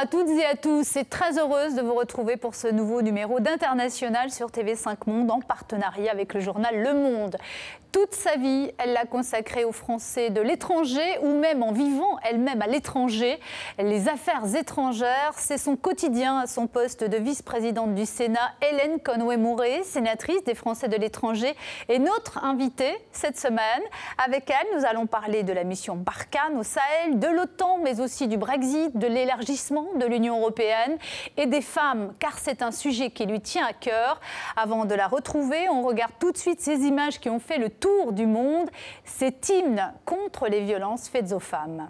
À toutes et à tous, c'est très heureuse de vous retrouver pour ce nouveau numéro d'International sur TV5 Monde en partenariat avec le journal Le Monde. Toute sa vie, elle l'a consacrée aux Français de l'étranger ou même en vivant elle-même à l'étranger. Les affaires étrangères, c'est son quotidien à son poste de vice-présidente du Sénat, Hélène Conway-Mouret, sénatrice des Français de l'étranger, est notre invitée cette semaine. Avec elle, nous allons parler de la mission Barkhane au Sahel, de l'OTAN, mais aussi du Brexit, de l'élargissement de l'Union européenne et des femmes, car c'est un sujet qui lui tient à cœur. Avant de la retrouver, on regarde tout de suite ces images qui ont fait le tour du monde, cet hymne contre les violences faites aux femmes.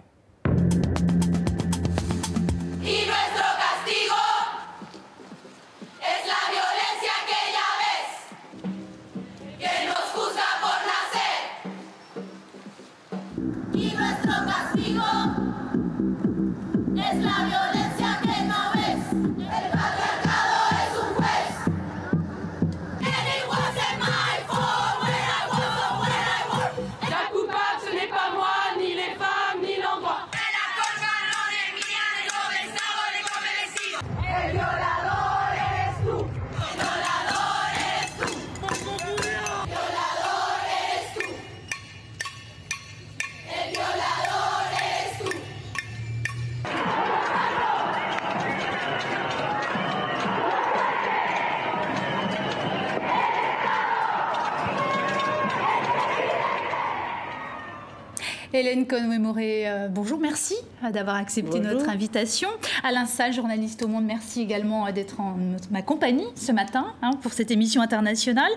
Hélène Conway-Moré, euh, bonjour, merci euh, d'avoir accepté notre invitation. Alain Salle, journaliste au Monde, merci également euh, d'être en ma compagnie ce matin hein, pour cette émission internationale.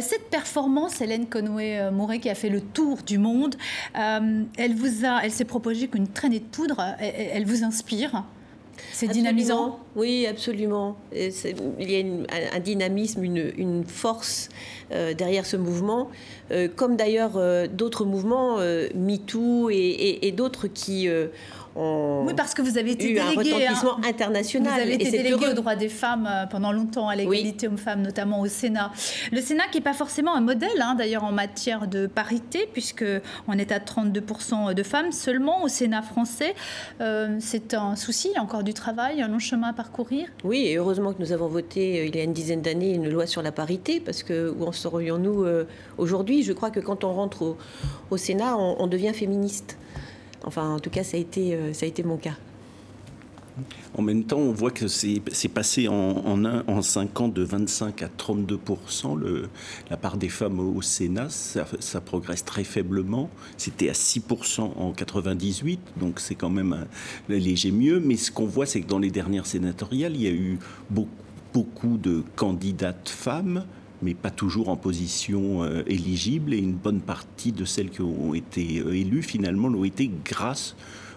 cette performance, Hélène Conway-Moré, qui a fait le tour du monde, elle vous a, elle s'est proposée qu'une traînée de poudre, elle vous inspire c'est dynamisant Oui, absolument. il y a un dynamisme, une, force euh, derrière ce mouvement, euh, comme d'ailleurs euh, d'autres mouvements, MeToo et, et d'autres qui oui, parce que vous avez été eu un retentissement hein. international. Vous avez été délégué aux droits des femmes euh, pendant longtemps, à l'égalité hommes-femmes, notamment au Sénat. Le Sénat qui n'est pas forcément un modèle, hein, d'ailleurs, en matière de parité, puisqu'on est à 32% de femmes seulement au Sénat français. Euh, c'est un souci, il y a encore du travail, un long chemin à parcourir. Oui, et heureusement que nous avons voté, euh, il y a une dizaine d'années, une loi sur la parité, parce que où en serions-nous aujourd'hui? Je crois que quand on rentre au, Sénat, on devient féministe. Enfin, en tout cas, ça a été, euh, ça a été mon cas. En même temps, on voit que c'est passé en, en, en 5 ans de 25 à 32 le, la part des femmes au, Sénat. Ça, progresse très faiblement. C'était à 6% en 98, donc c'est quand même un, léger mieux. Mais ce qu'on voit, c'est que dans les dernières sénatoriales, il y a eu beaucoup de candidates femmes mais pas toujours en position euh, éligible. Et une bonne partie de celles qui ont été euh, élues, finalement, l'ont été grâce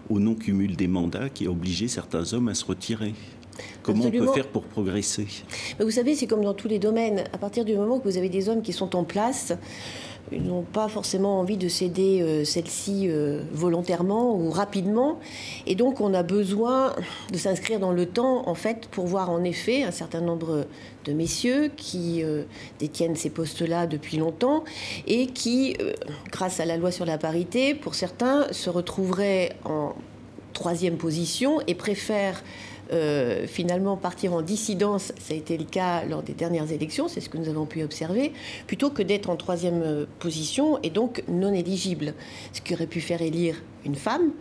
au non-cumul des mandats qui a obligé certains hommes à se retirer. Comment on peut faire pour progresser? Vous savez, c'est comme dans tous les domaines. À partir du moment que vous avez des hommes qui sont en place, ils n'ont pas forcément envie de céder euh, celle-ci euh, volontairement ou rapidement. Et donc, on a besoin de s'inscrire dans le temps, en fait, pour voir en effet un certain nombre de messieurs qui euh, détiennent ces postes-là depuis longtemps et qui, grâce à la loi sur la parité, pour certains, se retrouveraient en troisième position et préfèrent euh, finalement partir en dissidence, ça a été le cas lors des dernières élections, c'est ce que nous avons pu observer, plutôt que d'être en troisième euh, position et donc non éligible, ce qui aurait pu faire élire une femme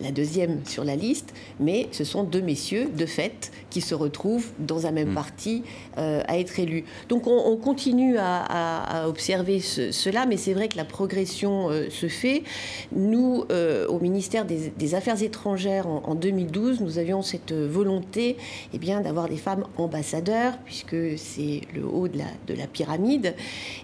la deuxième sur la liste, mais ce sont deux messieurs, de fait, qui se retrouvent dans un même mm. parti euh, à être élus. Donc on, continue à, observer cela, mais c'est vrai que la progression euh, se fait. Nous, euh, au ministère des, Affaires étrangères, en, 2012, nous avions cette volonté eh bien, d'avoir des femmes ambassadeurs, puisque c'est le haut de la, de la pyramide.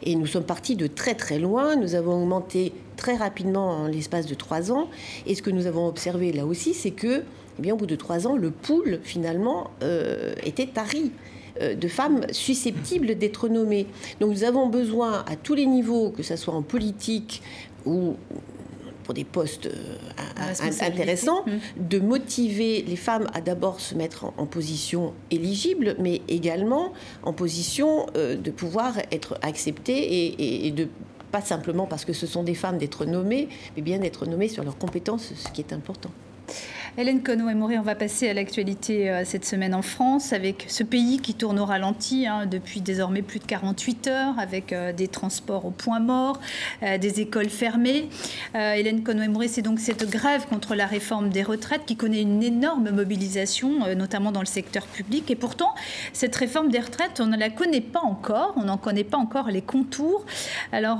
Et nous sommes partis de très très loin. Nous avons augmenté très rapidement en l'espace de trois ans. Et ce que nous avons observé là aussi, c'est que, eh bien, au bout de trois ans, le pool, finalement, euh, était tari euh, de femmes susceptibles d'être nommées. Donc nous avons besoin à tous les niveaux, que ce soit en politique ou pour des postes euh, intéressants, mmh. de motiver les femmes à d'abord se mettre en, position éligible, mais également en position de pouvoir être acceptées et de pas simplement parce que ce sont des femmes d'être nommées, mais bien d'être nommées sur leurs compétences, ce qui est important. Hélène Conway-Maury, on va passer à l'actualité euh, cette semaine en France avec ce pays qui tourne au ralenti hein, depuis désormais plus de 48 heures avec euh, des transports au point mort, euh, des écoles fermées. Hélène Conway-Maury, c'est donc cette grève contre la réforme des retraites qui connaît une énorme mobilisation, notamment dans le secteur public. Et pourtant, cette réforme des retraites, on ne la connaît pas encore, on n'en connaît pas encore les contours. Alors,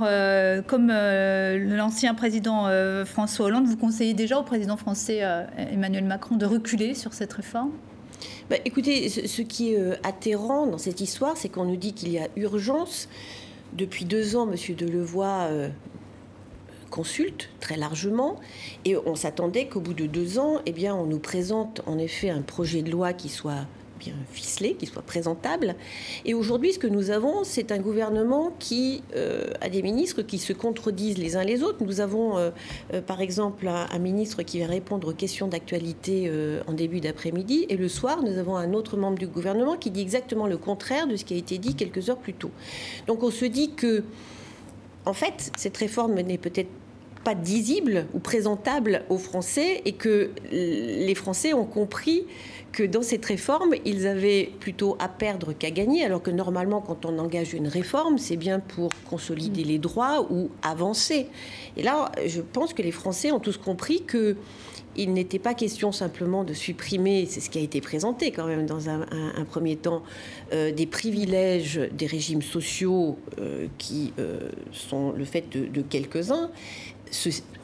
comme l'ancien président François Hollande, vous conseillez déjà au président français Emmanuel Macron de reculer sur cette réforme bah, Écoutez, ce, qui est euh, atterrant dans cette histoire, c'est qu'on nous dit qu'il y a urgence. Depuis deux ans, M. Delevoye euh, consulte très largement et on s'attendait qu'au bout de deux ans, eh bien, on nous présente en effet un projet de loi qui soit bien ficelé, qui soit présentable. Et aujourd'hui, ce que nous avons, c'est un gouvernement qui euh, a des ministres qui se contredisent les uns les autres. Nous avons, euh, euh, par exemple, un, ministre qui va répondre aux questions d'actualité en début d'après-midi, et le soir, nous avons un autre membre du gouvernement qui dit exactement le contraire de ce qui a été dit quelques heures plus tôt. Donc, on se dit que, en fait, cette réforme n'est peut-être pas visible ou présentable aux Français et que les Français ont compris que dans cette réforme, ils avaient plutôt à perdre qu'à gagner, alors que normalement, quand on engage une réforme, c'est bien pour consolider les droits ou avancer. Et là, je pense que les Français ont tous compris que il n'était pas question simplement de supprimer, c'est ce qui a été présenté quand même dans un, premier temps, euh, des privilèges des régimes sociaux euh, qui euh, sont le fait de quelques-uns,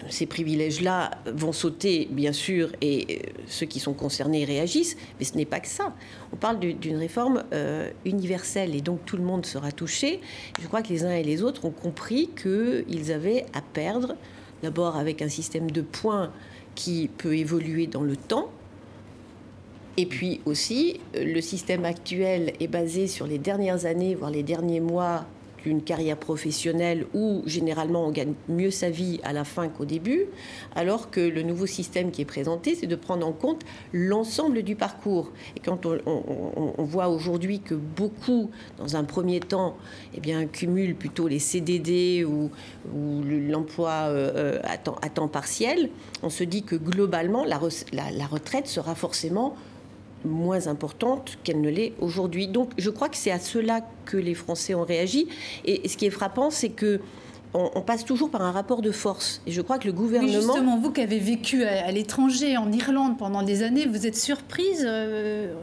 ces privilèges-là vont sauter, bien sûr, et euh, ceux qui sont concernés réagissent, mais ce n'est pas que ça. On parle d'une réforme euh, universelle et donc tout le monde sera touché. Je crois que les uns et les autres ont compris qu'ils avaient à perdre, d'abord avec un système de points qui peut évoluer dans le temps, et puis aussi, le système actuel est basé sur les dernières années, voire les derniers mois une carrière professionnelle où généralement on gagne mieux sa vie à la fin qu'au début, alors que le nouveau système qui est présenté, c'est de prendre en compte l'ensemble du parcours. Et quand on, voit aujourd'hui que beaucoup, dans un premier temps, eh bien, cumulent plutôt les CDD ou, l'emploi euh, à, temps, à, temps, partiel, on se dit que globalement, la retraite sera forcément moins importante qu'elle ne l'est aujourd'hui. Donc je crois que c'est à cela que les Français ont réagi. Et ce qui est frappant, c'est que on, passe toujours par un rapport de force. Et je crois que le gouvernement. justement, vous qui avez vécu à, l'étranger, en Irlande pendant des années, vous êtes surprise euh,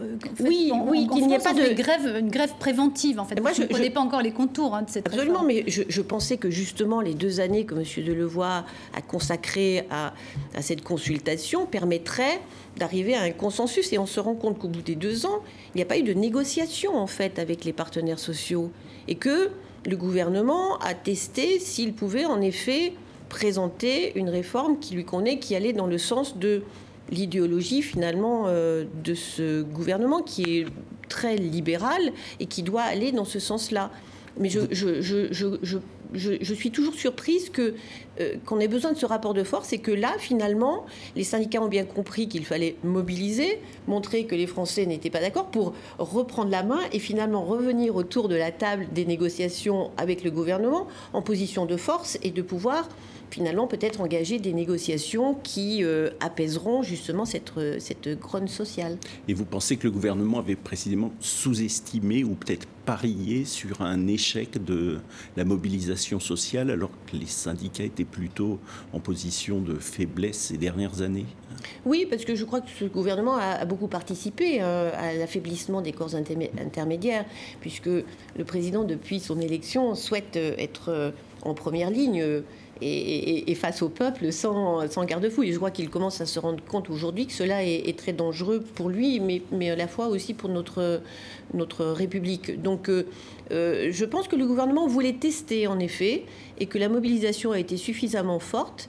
Oui, oui, qu'il n'y ait pas de grève, une grève préventive. En fait, moi, je ne connais pas encore les contours hein, de cette Absolument, mais je, pensais que justement les deux années que M. Delevoye a consacrées à, à cette consultation permettraient d'arriver à un consensus. Et on se rend compte qu'au bout des deux ans, il n'y a pas eu de négociation en fait avec les partenaires sociaux et que le gouvernement a testé s'il pouvait en effet présenter une réforme qui lui connaît, qui allait dans le sens de l'idéologie finalement euh, de ce gouvernement qui est très libéral et qui doit aller dans ce sens-là. Mais suis toujours surprise euh, qu'on ait besoin de ce rapport de force et que là, finalement, les syndicats ont bien compris qu'il fallait mobiliser, montrer que les Français n'étaient pas d'accord pour reprendre la main et finalement revenir autour de la table des négociations avec le gouvernement en position de force et de pouvoir finalement peut-être engager des négociations qui euh, apaiseront justement cette, cette grogne sociale. Et vous pensez que le gouvernement avait précisément sous-estimé ou peut-être parié sur un échec de la mobilisation sociale alors que les syndicats étaient plutôt en position de faiblesse ces dernières années? Oui, parce que je crois que ce gouvernement a, beaucoup participé euh, à l'affaiblissement des corps intermédiaires, puisque le président, depuis son élection, souhaite euh, être en première ligne et, face au peuple sans, garde-fou. Et je crois qu'il commence à se rendre compte aujourd'hui que cela est, très dangereux pour lui, mais, à la fois aussi pour notre, notre République. Donc euh, euh, je pense que le gouvernement voulait tester en effet et que la mobilisation a été suffisamment forte.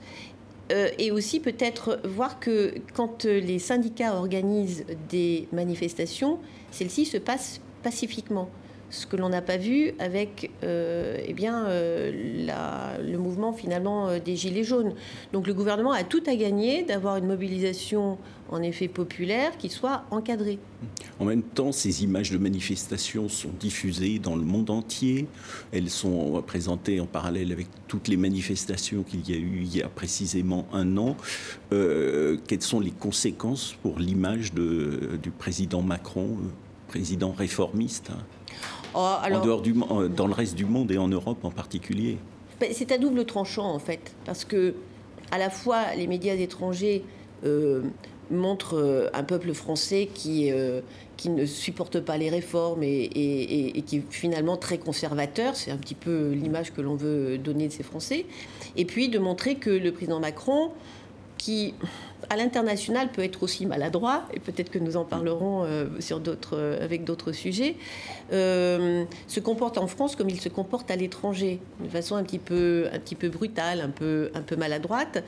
Euh, et aussi peut-être voir que quand les syndicats organisent des manifestations, celles-ci se passent pacifiquement. Ce que l'on n'a pas vu avec euh, eh bien, euh, le mouvement finalement euh, des Gilets jaunes. Donc le gouvernement a tout à gagner d'avoir une mobilisation en effet populaire qui soit encadrée. En même temps, ces images de manifestations sont diffusées dans le monde entier. Elles sont présentées en parallèle avec toutes les manifestations qu'il y a eu il y a précisément un an. quelles sont les conséquences pour l'image du président Macron, président réformiste Oh, en dehors du, dans le reste du monde et en Europe en particulier. Ben, C'est à double tranchant en fait, parce que à la fois les médias étrangers euh, montrent euh, un peuple français qui, euh, qui ne supporte pas les réformes et, et qui est finalement très conservateur, c'est un petit peu l'image que l'on veut donner de ces Français, et puis de montrer que le président Macron, qui à l'international peut être aussi maladroit, et peut-être que nous en parlerons euh, sur euh, avec d'autres sujets, euh, se comporte en France comme il se comporte à l'étranger, de façon un petit peu, un petit peu brutale, un peu, un peu maladroite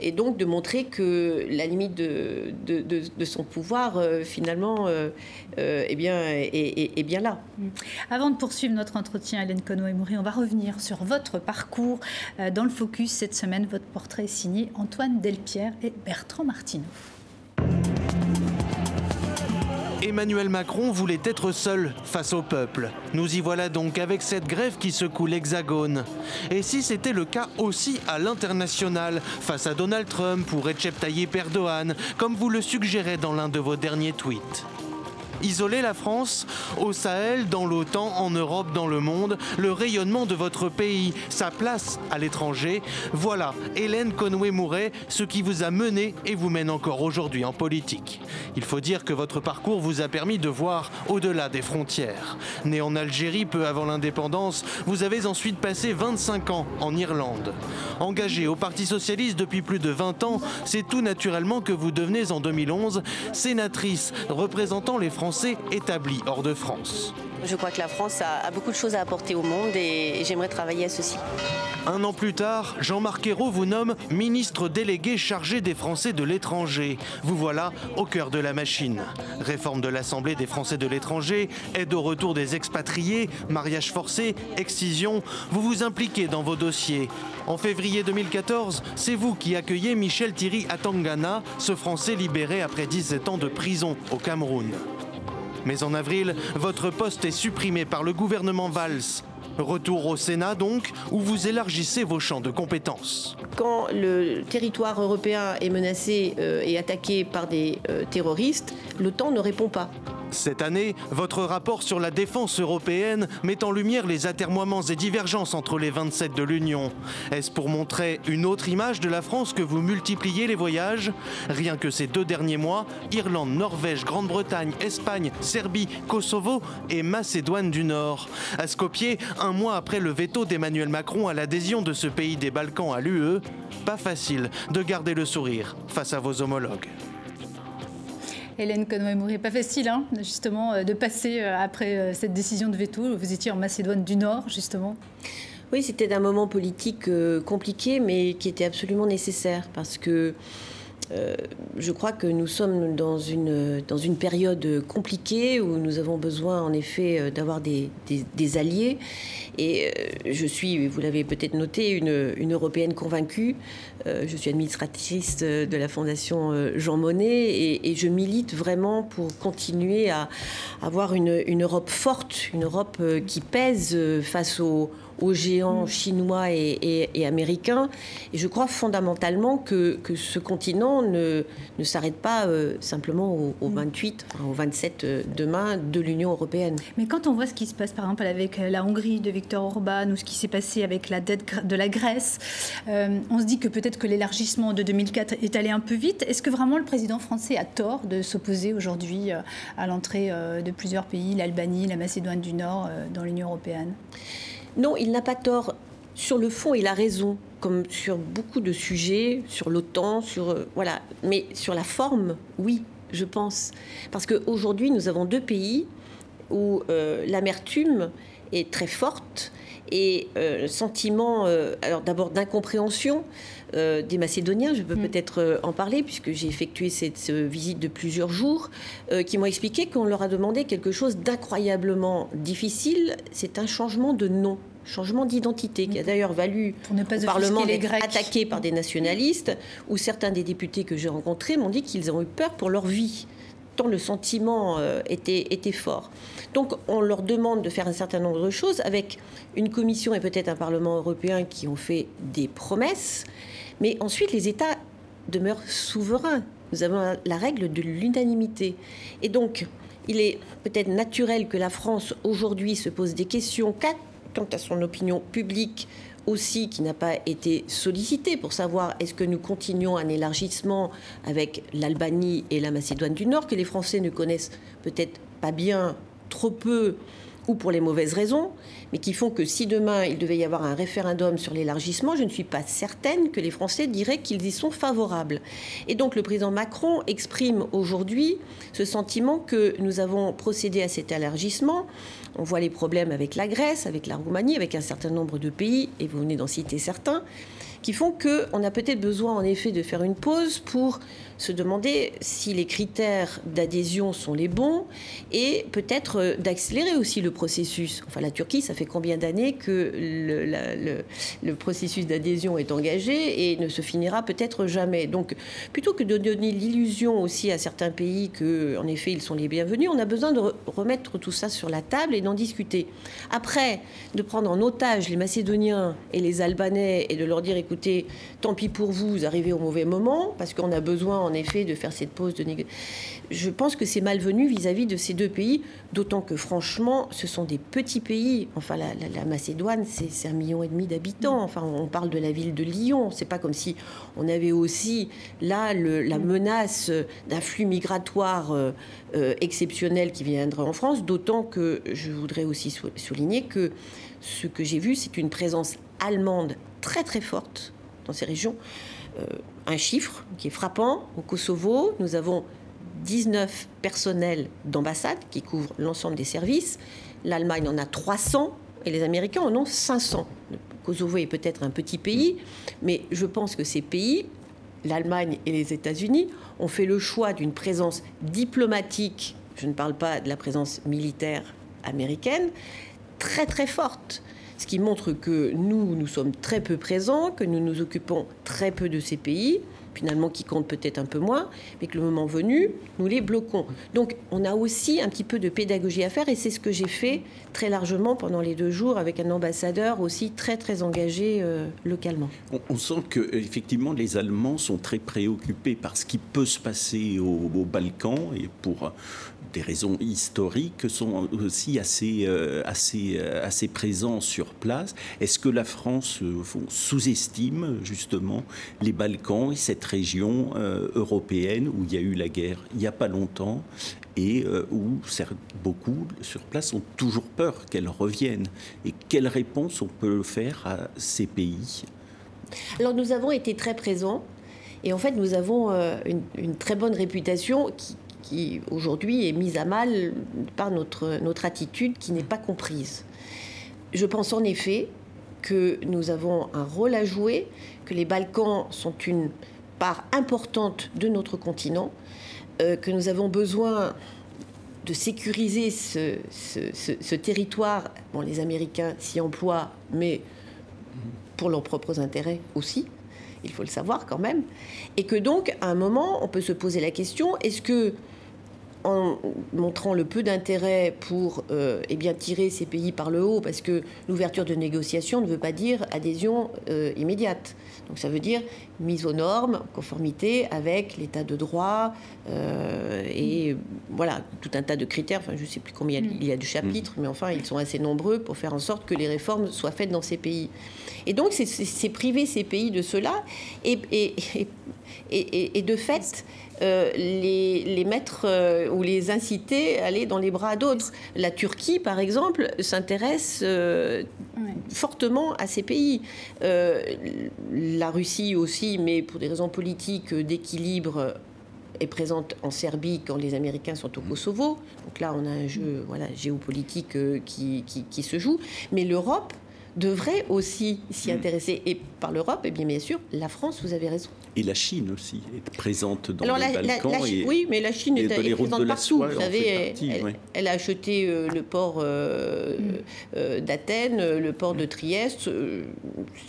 et donc de montrer que la limite de, de, son pouvoir, euh, finalement, euh, euh, eh bien, est, bien là. Mm. Avant de poursuivre notre entretien, Hélène Conway-Moury, on va revenir sur votre parcours dans le Focus cette semaine. Votre portrait est signé Antoine Delpierre et Bertrand Martineau. Emmanuel Macron voulait être seul face au peuple. Nous y voilà donc avec cette grève qui secoue l'Hexagone. Et si c'était le cas aussi à l'international, face à Donald Trump ou Recep Tayyip Erdogan, comme vous le suggérez dans l'un de vos derniers tweets Isoler la France au Sahel, dans l'OTAN, en Europe, dans le monde, le rayonnement de votre pays, sa place à l'étranger. Voilà, Hélène Conway-Mouret, ce qui vous a mené et vous mène encore aujourd'hui en politique. Il faut dire que votre parcours vous a permis de voir au-delà des frontières. Né en Algérie peu avant l'indépendance, vous avez ensuite passé 25 ans en Irlande. Engagé au Parti socialiste depuis plus de 20 ans, c'est tout naturellement que vous devenez en 2011 sénatrice représentant les Français Français établis hors de France. Je crois que la France a, beaucoup de choses à apporter au monde et, j'aimerais travailler à ceci. Un an plus tard, Jean-Marc Ayrault vous nomme ministre délégué chargé des Français de l'étranger. Vous voilà au cœur de la machine. Réforme de l'Assemblée des Français de l'étranger, aide au retour des expatriés, mariage forcé, excision, vous vous impliquez dans vos dossiers. En février 2014, c'est vous qui accueillez Michel Thierry Atangana, ce Français libéré après 17 ans de prison au Cameroun. Mais en avril, votre poste est supprimé par le gouvernement Valls. Retour au Sénat donc, où vous élargissez vos champs de compétences. Quand le territoire européen est menacé euh, et attaqué par des euh, terroristes, l'OTAN ne répond pas. Cette année, votre rapport sur la défense européenne met en lumière les atermoiements et divergences entre les 27 de l'Union. Est-ce pour montrer une autre image de la France que vous multipliez les voyages? Rien que ces deux derniers mois, Irlande, Norvège, Grande-Bretagne, Espagne, Serbie, Kosovo et Macédoine du Nord. À Skopje, un mois après le veto d'Emmanuel Macron à l'adhésion de ce pays des Balkans à l'UE, pas facile de garder le sourire face à vos homologues. Hélène Conway-Mouret, pas facile, hein, justement, euh, de passer euh, après euh, cette décision de veto. Vous étiez en Macédoine du Nord, justement. Oui, c'était un moment politique compliqué, mais qui était absolument nécessaire parce que euh, je crois que nous sommes dans une, dans une période compliquée où nous avons besoin en effet euh, d'avoir des, des, alliés. Et euh, je suis, vous l'avez peut-être noté, une, une, européenne convaincue. je suis administratrice de la Fondation Jean Monnet et, je milite vraiment pour continuer à avoir une, une Europe forte, une Europe qui pèse face aux aux géants chinois et, américains. Et je crois fondamentalement que, que ce continent ne, ne s'arrête pas euh, simplement au, 28, au 27 euh, demain de l'Union européenne. Mais quand on voit ce qui se passe par exemple avec euh, la Hongrie de Viktor Orban ou ce qui s'est passé avec la dette de la Grèce, on se dit que peut-être que l'élargissement de 2004 est allé un peu vite. Est-ce que vraiment le président français a tort de s'opposer aujourd'hui à l'entrée de plusieurs pays, l'Albanie, la Macédoine du Nord, dans l'Union européenne? Non, il n'a pas tort. Sur le fond, il a raison, comme sur beaucoup de sujets, sur l'OTAN, sur euh, voilà. Mais sur la forme, oui, je pense, parce qu'aujourd'hui, nous avons deux pays où euh, l'amertume est très forte et euh, sentiment, alors d'abord d'incompréhension, des Macédoniens, je peux mm. peut-être en parler, puisque j'ai effectué cette visite de plusieurs jours, qui m'ont expliqué qu'on leur a demandé quelque chose d'incroyablement difficile, c'est un changement de nom changement d'identité, qui a d'ailleurs valu au Parlement d'être attaqué par des nationalistes, où certains des députés que j'ai rencontrés m'ont dit qu'ils ont eu peur pour leur vie, tant le sentiment euh, était, était fort. Donc on leur demande de faire un certain nombre de choses, avec une commission et peut-être un Parlement européen qui ont fait des promesses, mais ensuite les États demeurent souverains. Nous avons la règle de l'unanimité. Et donc, il est peut-être naturel que la France aujourd'hui se pose des questions quant à son opinion publique aussi qui n'a pas été sollicitée pour savoir est-ce que nous continuons un élargissement avec l'Albanie et la Macédoine du Nord, que les Français ne connaissent peut-être pas bien, trop peu ou pour les mauvaises raisons, mais qui font que si demain il devait y avoir un référendum sur l'élargissement, je ne suis pas certaine que les Français diraient qu'ils y sont favorables. Et donc le président Macron exprime aujourd'hui ce sentiment que nous avons procédé à cet élargissement. On voit les problèmes avec la Grèce, avec la Roumanie, avec un certain nombre de pays, et vous venez d'en citer certains, qui font qu'on a peut-être besoin en effet de faire une pause pour se demander si les critères d'adhésion sont les bons et peut-être euh, d'accélérer aussi le processus. Enfin, la Turquie, ça fait combien d'années que le, processus d'adhésion est engagé et ne se finira peut-être jamais? Donc, plutôt que de donner l'illusion aussi à certains pays que, en effet, ils sont les bienvenus, on a besoin de remettre tout ça sur la table et d'en discuter. Après, de prendre en otage les Macédoniens et les Albanais et de leur dire, écoutez, tant pis pour vous, vous arrivez au mauvais moment, parce qu'on a besoin en effet de faire cette pause de négociation. Je pense que c'est malvenu vis-à-vis de ces deux pays, d'autant que franchement, ce sont des petits pays. Enfin, la, Macédoine, c'est un million et demi d'habitants. Enfin, on parle de la ville de Lyon. C'est pas comme si on avait aussi là la menace d'un flux migratoire euh, euh, exceptionnel qui viendrait en France. D'autant que je voudrais aussi souligner que ce que j'ai vu, c'est une présence allemande très très forte dans ces régions. Euh, un chiffre qui est frappant. Au Kosovo, nous avons 19 personnels d'ambassade qui couvrent l'ensemble des services. L'Allemagne en a 300 et les Américains en ont 500. Le Kosovo est peut-être un petit pays, mais je pense que ces pays, l'Allemagne et les États-Unis, ont fait le choix d'une présence diplomatique, je ne parle pas de la présence militaire américaine, très très forte ce qui montre que nous, nous sommes très peu présents, que nous nous occupons très peu de ces pays, finalement qui comptent peut-être un peu moins, mais que le moment venu, nous les bloquons. Donc on a aussi un petit peu de pédagogie à faire et c'est ce que j'ai fait très largement pendant les deux jours avec un ambassadeur aussi très très engagé euh, localement. On, sent que effectivement les Allemands sont très préoccupés par ce qui peut se passer aux au Balkans et pour des raisons historiques sont aussi assez, euh, assez, euh, assez présents sur place. Est-ce que la France sous-estime justement les Balkans et cette région euh, européenne où il y a eu la guerre il n'y a pas longtemps et euh, où beaucoup sur place ont toujours peur qu'elle revienne? Et quelle réponse on peut faire à ces pays? Alors nous avons été très présents et en fait nous avons euh, une, très bonne réputation qui, qui aujourd'hui est mise à mal par notre, notre attitude qui n'est pas comprise. Je pense en effet que nous avons un rôle à jouer, que les Balkans sont une part importante de notre continent, euh, que nous avons besoin de sécuriser ce, territoire. Bon, les Américains s'y emploient, mais pour leurs propres intérêts aussi, il faut le savoir quand même. Et que donc, à un moment, on peut se poser la question, est-ce que en montrant le peu d'intérêt pour euh, eh bien, tirer ces pays par le haut, parce que l'ouverture de négociations ne veut pas dire adhésion euh, immédiate. Donc ça veut dire mise aux normes, conformité avec l'état de droit euh, et voilà, tout un tas de critères. Enfin, je ne sais plus combien il y a de chapitres, mais enfin, ils sont assez nombreux pour faire en sorte que les réformes soient faites dans ces pays. Et donc, c'est priver ces pays de cela et, et, et, et de fait euh, les, les, mettre euh, ou les inciter à aller dans les bras d'autres. La Turquie, par exemple, s'intéresse euh, fortement à ces pays. la Russie aussi, mais pour des raisons politiques d'équilibre est présente en Serbie quand les Américains sont au Kosovo. Donc là, on a un jeu voilà, géopolitique qui, qui, qui se joue. Mais l'Europe devrait aussi s'y mm. intéresser. Et par l'Europe, et bien, bien sûr, la France, vous avez raison. Et la Chine aussi est présente dans les Balkans. oui, mais la Chine est, présente partout. vous savez, elle, a acheté euh, le port euh, euh, d'Athènes, le port de Trieste.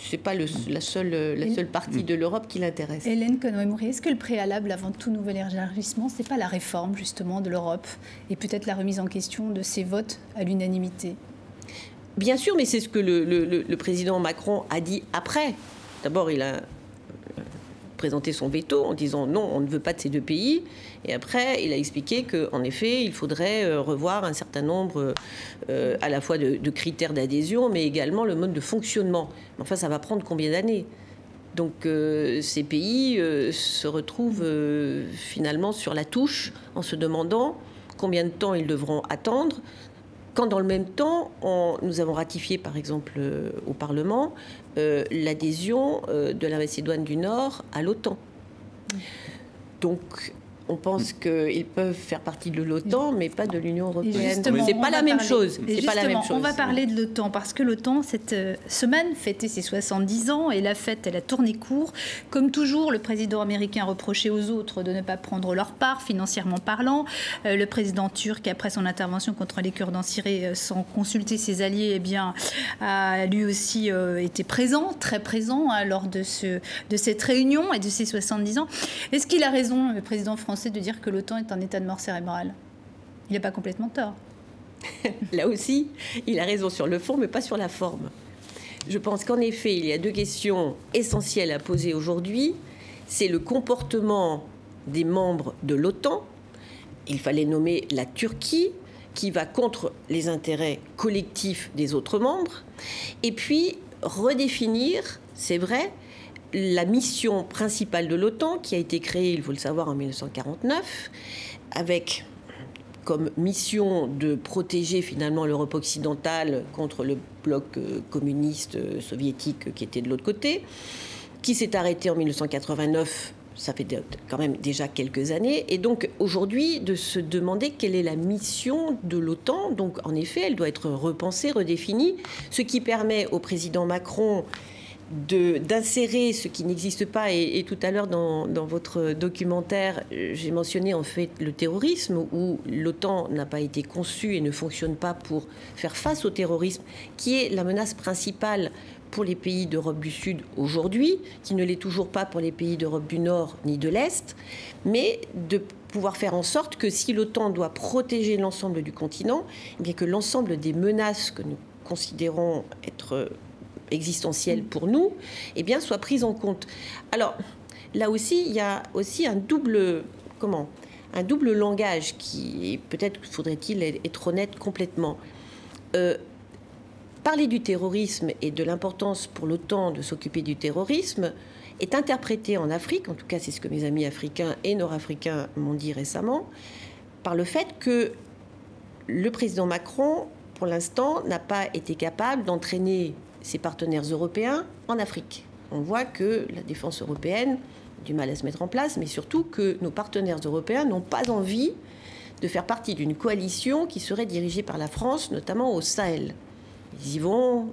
c'est pas le, la, seule, la seule partie de l'Europe qui l'intéresse. Hélène Conway-Mouret, est-ce que le préalable avant tout nouvel élargissement, c'est pas la réforme justement de l'Europe et peut-être la remise en question de ces votes à l'unanimité? Bien sûr, mais c'est ce que le, président Macron a dit après. D'abord, il a euh, présenté son veto en disant non, on ne veut pas de ces deux pays. Et après, il a expliqué qu'en effet, il faudrait euh, revoir un certain nombre euh, à la fois de, critères d'adhésion, mais également le mode de fonctionnement. Enfin, ça va prendre combien d'années? Donc ces pays se retrouvent finalement sur la touche en se demandant combien de temps ils devront attendre quand dans le même temps, nous avons ratifié, par exemple, euh, au Parlement, euh, l'adhésion euh, de la Macédoine du Nord à l'OTAN. Donc, on pense qu'ils peuvent faire partie de l'OTAN, mais pas de l'Union européenne. C'est pas la même chose. C'est pas la même chose. On va parler de l'OTAN parce que l'OTAN cette euh, semaine fêtait ses 70 ans et la fête elle a tourné court. Comme toujours, le président américain reprochait aux autres de ne pas prendre leur part financièrement parlant. Euh, le président turc, après son intervention contre les Kurdes en Syrie, euh, sans consulter ses alliés, eh bien, a lui aussi été présent, très présent hein, lors de, ce, de cette réunion et de ses 70 ans. Est-ce qu'il a raison, le président français de dire que l'OTAN est un état de mort cérébrale. Il n'a pas complètement tort. Là aussi, il a raison sur le fond, mais pas sur la forme. Je pense qu'en effet, il y a deux questions essentielles à poser aujourd'hui. C'est le comportement des membres de l'OTAN. Il fallait nommer la Turquie, qui va contre les intérêts collectifs des autres membres. Et puis, redéfinir, c'est vrai, la mission principale de l'OTAN, qui a été créée, il faut le savoir, en 1949, avec comme mission de protéger finalement l'Europe occidentale contre le bloc euh, communiste euh, soviétique qui était de l'autre côté, qui s'est arrêté en 1989 ça fait quand même déjà quelques années. Et donc aujourd'hui, de se demander quelle est la mission de l'OTAN. Donc en effet, elle doit être repensée, redéfinie, ce qui permet au président Macron d'insérer ce qui n'existe pas. Et, tout à l'heure, dans, votre documentaire, j'ai mentionné en fait le terrorisme, où l'OTAN n'a pas été conçu et ne fonctionne pas pour faire face au terrorisme, qui est la menace principale pour les pays d'Europe du Sud aujourd'hui, qui ne l'est toujours pas pour les pays d'Europe du Nord ni de l'Est, mais de pouvoir faire en sorte que si l'OTAN doit protéger l'ensemble du continent, eh bien que l'ensemble des menaces que nous considérons être existentielle pour nous, eh bien, soit prise en compte. Alors, là aussi, il y a aussi un double, comment un double langage qui, peut-être faudrait-il être honnête complètement. Euh, parler du terrorisme et de l'importance pour l'OTAN de s'occuper du terrorisme est interprété en Afrique, en tout cas c'est ce que mes amis africains et nord-africains m'ont dit récemment, par le fait que le président Macron, pour l'instant, n'a pas été capable d'entraîner ses partenaires européens en Afrique. On voit que la défense européenne a du mal à se mettre en place, mais surtout que nos partenaires européens n'ont pas envie de faire partie d'une coalition qui serait dirigée par la France, notamment au Sahel. Ils y vont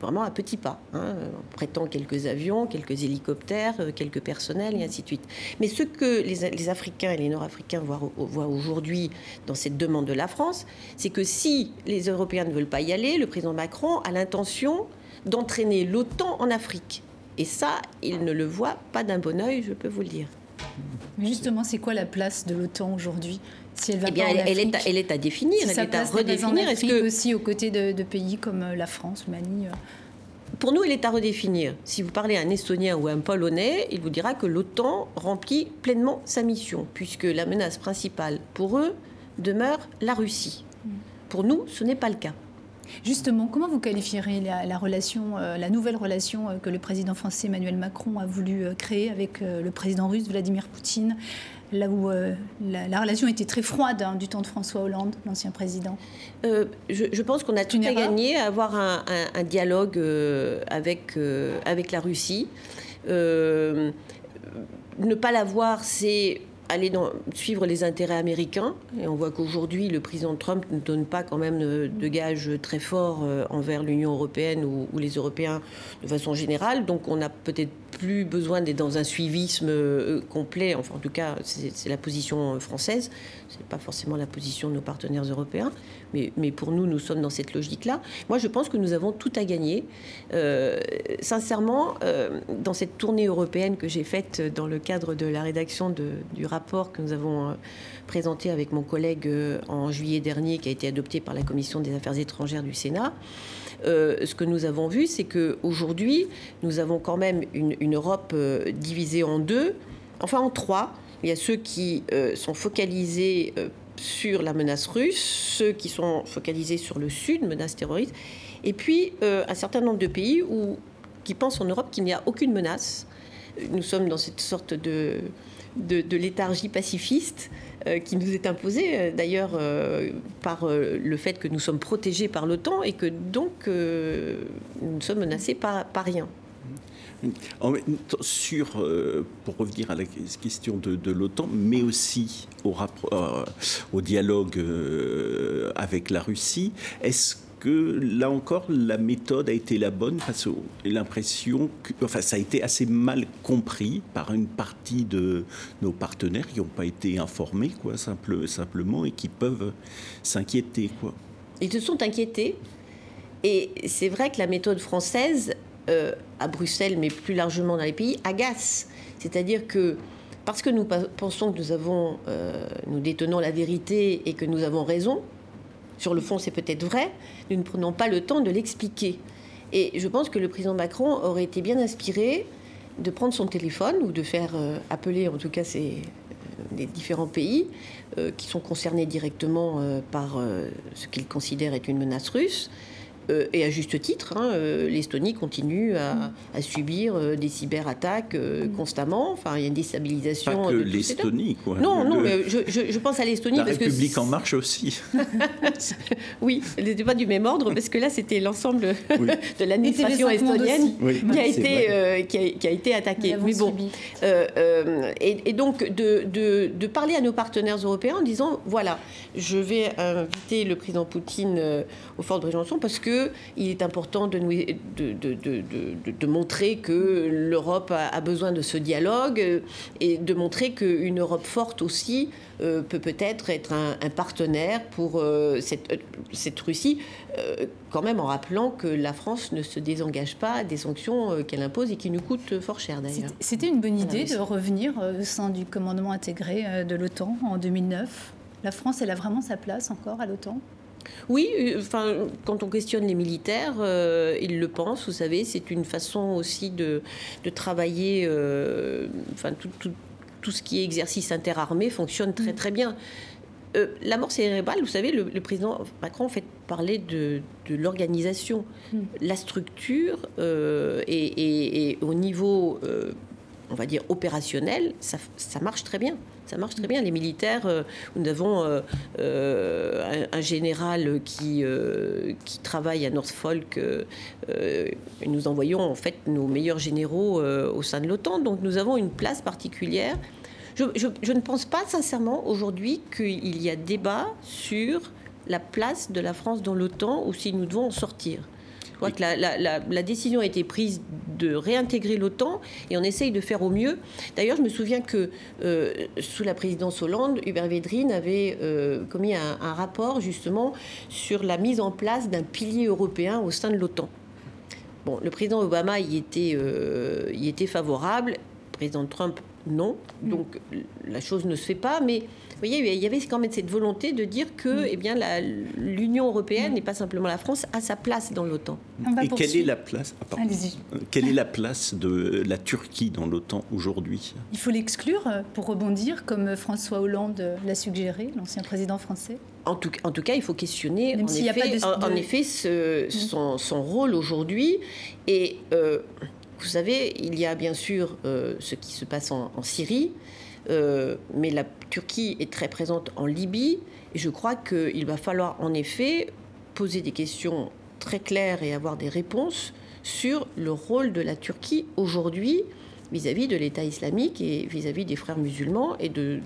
vraiment à petits pas, hein, en prêtant quelques avions, quelques hélicoptères, euh, quelques personnels et ainsi de suite. Mais ce que les, Africains et les Nord-Africains voient, voient aujourd'hui dans cette demande de la France, c'est que si les Européens ne veulent pas y aller, le président Macron a l'intention d'entraîner l'OTAN en Afrique. Et ça, il ne le voit pas d'un bon oeil, je peux vous le dire. Mais justement, c'est quoi la place de l'OTAN aujourd'hui si elle va eh bien, elle, est à, elle, est à, définir, elle est à redéfinir. Est-ce que aussi aux côtés de, pays comme euh, la France, Mali euh Pour nous, elle est à redéfinir. Si vous parlez à un Estonien ou à un Polonais, il vous dira que l'OTAN remplit pleinement sa mission, puisque la menace principale pour eux demeure la Russie. Mm. Pour nous, ce n'est pas le cas. Justement, comment vous qualifierez la, relation, euh, la nouvelle relation euh, que le président français Emmanuel Macron a voulu euh, créer avec le président russe Vladimir Poutine là où la, relation était très froide hein, du temps de François Hollande, l'ancien président? Je, pense qu'on a tout à gagner à avoir un, dialogue avec, avec la Russie. ne pas l'avoir, c'est aller suivre les intérêts américains. Et on voit qu'aujourd'hui, le président Trump ne donne pas quand même de, gages très forts envers l'Union européenne ou, ou, les Européens de façon générale. Donc on n'a peut-être plus besoin d'être dans un suivisme complet. Enfin, en tout cas, c'est la position française. Ce n'est pas forcément la position de nos partenaires européens. Mais, pour nous, nous sommes dans cette logique-là. Moi, je pense que nous avons tout à gagner. sincèrement, dans cette tournée européenne que j'ai faite dans le cadre de la rédaction du rapport que nous avons euh, présenté avec mon collègue euh, en juillet dernier, qui a été adopté par la Commission des affaires étrangères du Sénat, euh, ce que nous avons vu, c'est qu'aujourd'hui, nous avons quand même une, Europe divisée en deux, enfin en trois. Il y a ceux qui sont focalisés sur la menace russe, ceux qui sont focalisés sur le sud, menace terroriste, et puis un certain nombre de pays qui pensent en Europe qu'il n'y a aucune menace nous sommes dans cette sorte de, de, léthargie pacifiste euh, qui nous est imposée euh, d'ailleurs euh, par le fait que nous sommes protégés par l'OTAN et que donc nous ne sommes menacés par, par rien. sur, pour revenir à la question de, de l'OTAN, mais aussi au, au dialogue avec la Russie, est-ce que là encore, la méthode a été la bonne parce que l'impression que, enfin, ça a été assez mal compris par une partie de nos partenaires qui n'ont pas été informés, quoi, simple, simplement, et qui peuvent s'inquiéter, quoi. Ils se sont inquiétés, et c'est vrai que la méthode française, euh, à Bruxelles, mais plus largement dans les pays, agace. C'est-à-dire que parce que nous pensons que nous avons, euh, nous détenons la vérité et que nous avons raison, sur le fond c'est peut-être vrai, nous ne prenons pas le temps de l'expliquer. Et je pense que le président Macron aurait été bien inspiré de prendre son téléphone ou de faire euh, appeler en tout cas ces, les différents pays euh, qui sont concernés directement euh, par ce qu'il considère être une menace russe euh, et à juste titre, hein, euh, l'Estonie continue à, subir euh, des cyberattaques constamment. Enfin, il y a une déstabilisation. Pas que l'Estonie, quoi. Non, non, mais je, pense à l'Estonie. La République en marche aussi. oui, elle n'était pas du même ordre, parce que là, c'était l'ensemble de l'administration estonienne qui, a été, qui, a, été attaquée. Mais bon. Et, donc, de, de, parler à nos partenaires européens en disant voilà, je vais inviter le président Poutine au fort de Brégençon parce que il est important de, de, montrer que l'Europe a, besoin de ce dialogue euh, et de montrer qu'une Europe forte aussi euh, peut peut-être être un, partenaire pour euh, cette, cette, Russie, quand même en rappelant que la France ne se désengage pas des sanctions qu'elle impose et qui nous coûtent fort cher d'ailleurs. C'était une bonne idée de revenir au sein du commandement intégré de l'OTAN en 2009. La France, elle a vraiment sa place encore à l'OTAN? Oui, euh, enfin, quand on questionne les militaires, euh, ils le pensent, vous savez, c'est une façon aussi de, travailler, euh, enfin, tout, ce qui est exercice interarmé fonctionne très mm. très bien. la mort cérébrale, vous savez, le, président Macron fait parler de, l'organisation, mm. la structure et, au niveau, on va dire, opérationnel, ça marche très bien ça marche très bien. Les militaires, euh, nous avons euh, euh, un, général qui, travaille à Norfolk. nous envoyons en fait nos meilleurs généraux au sein de l'OTAN. Donc nous avons une place particulière. Je, je ne pense pas sincèrement aujourd'hui qu'il y a débat sur la place de la France dans l'OTAN ou si nous devons en sortir crois que la, décision a été prise de réintégrer l'OTAN et on essaye de faire au mieux. D'ailleurs, je me souviens que euh, sous la présidence Hollande, Hubert Védrine avait euh, commis un, rapport justement sur la mise en place d'un pilier européen au sein de l'OTAN. Bon, le président Obama y était, euh, y était favorable, le président Trump non, donc la chose ne se fait pas, mais voyez, il y avait quand même cette volonté de dire que mm. eh bien, l'Union européenne, et pas simplement la France, a sa place dans l'OTAN. Et quelle est la place ah, Quelle est la place de la Turquie dans l'OTAN aujourd'hui? Il faut l'exclure euh, pour rebondir, comme François Hollande l'a suggéré, l'ancien président français. En tout, en tout, cas, il faut questionner en effet, en, effet son, rôle aujourd'hui. Et euh, vous savez, il y a bien sûr euh, ce qui se passe en Syrie, euh, mais la Turquie est très présente en Libye. Et je crois qu'il va falloir en effet poser des questions très claires et avoir des réponses sur le rôle de la Turquie aujourd'hui vis-à-vis de l'État islamique et vis-à-vis des frères musulmans et de,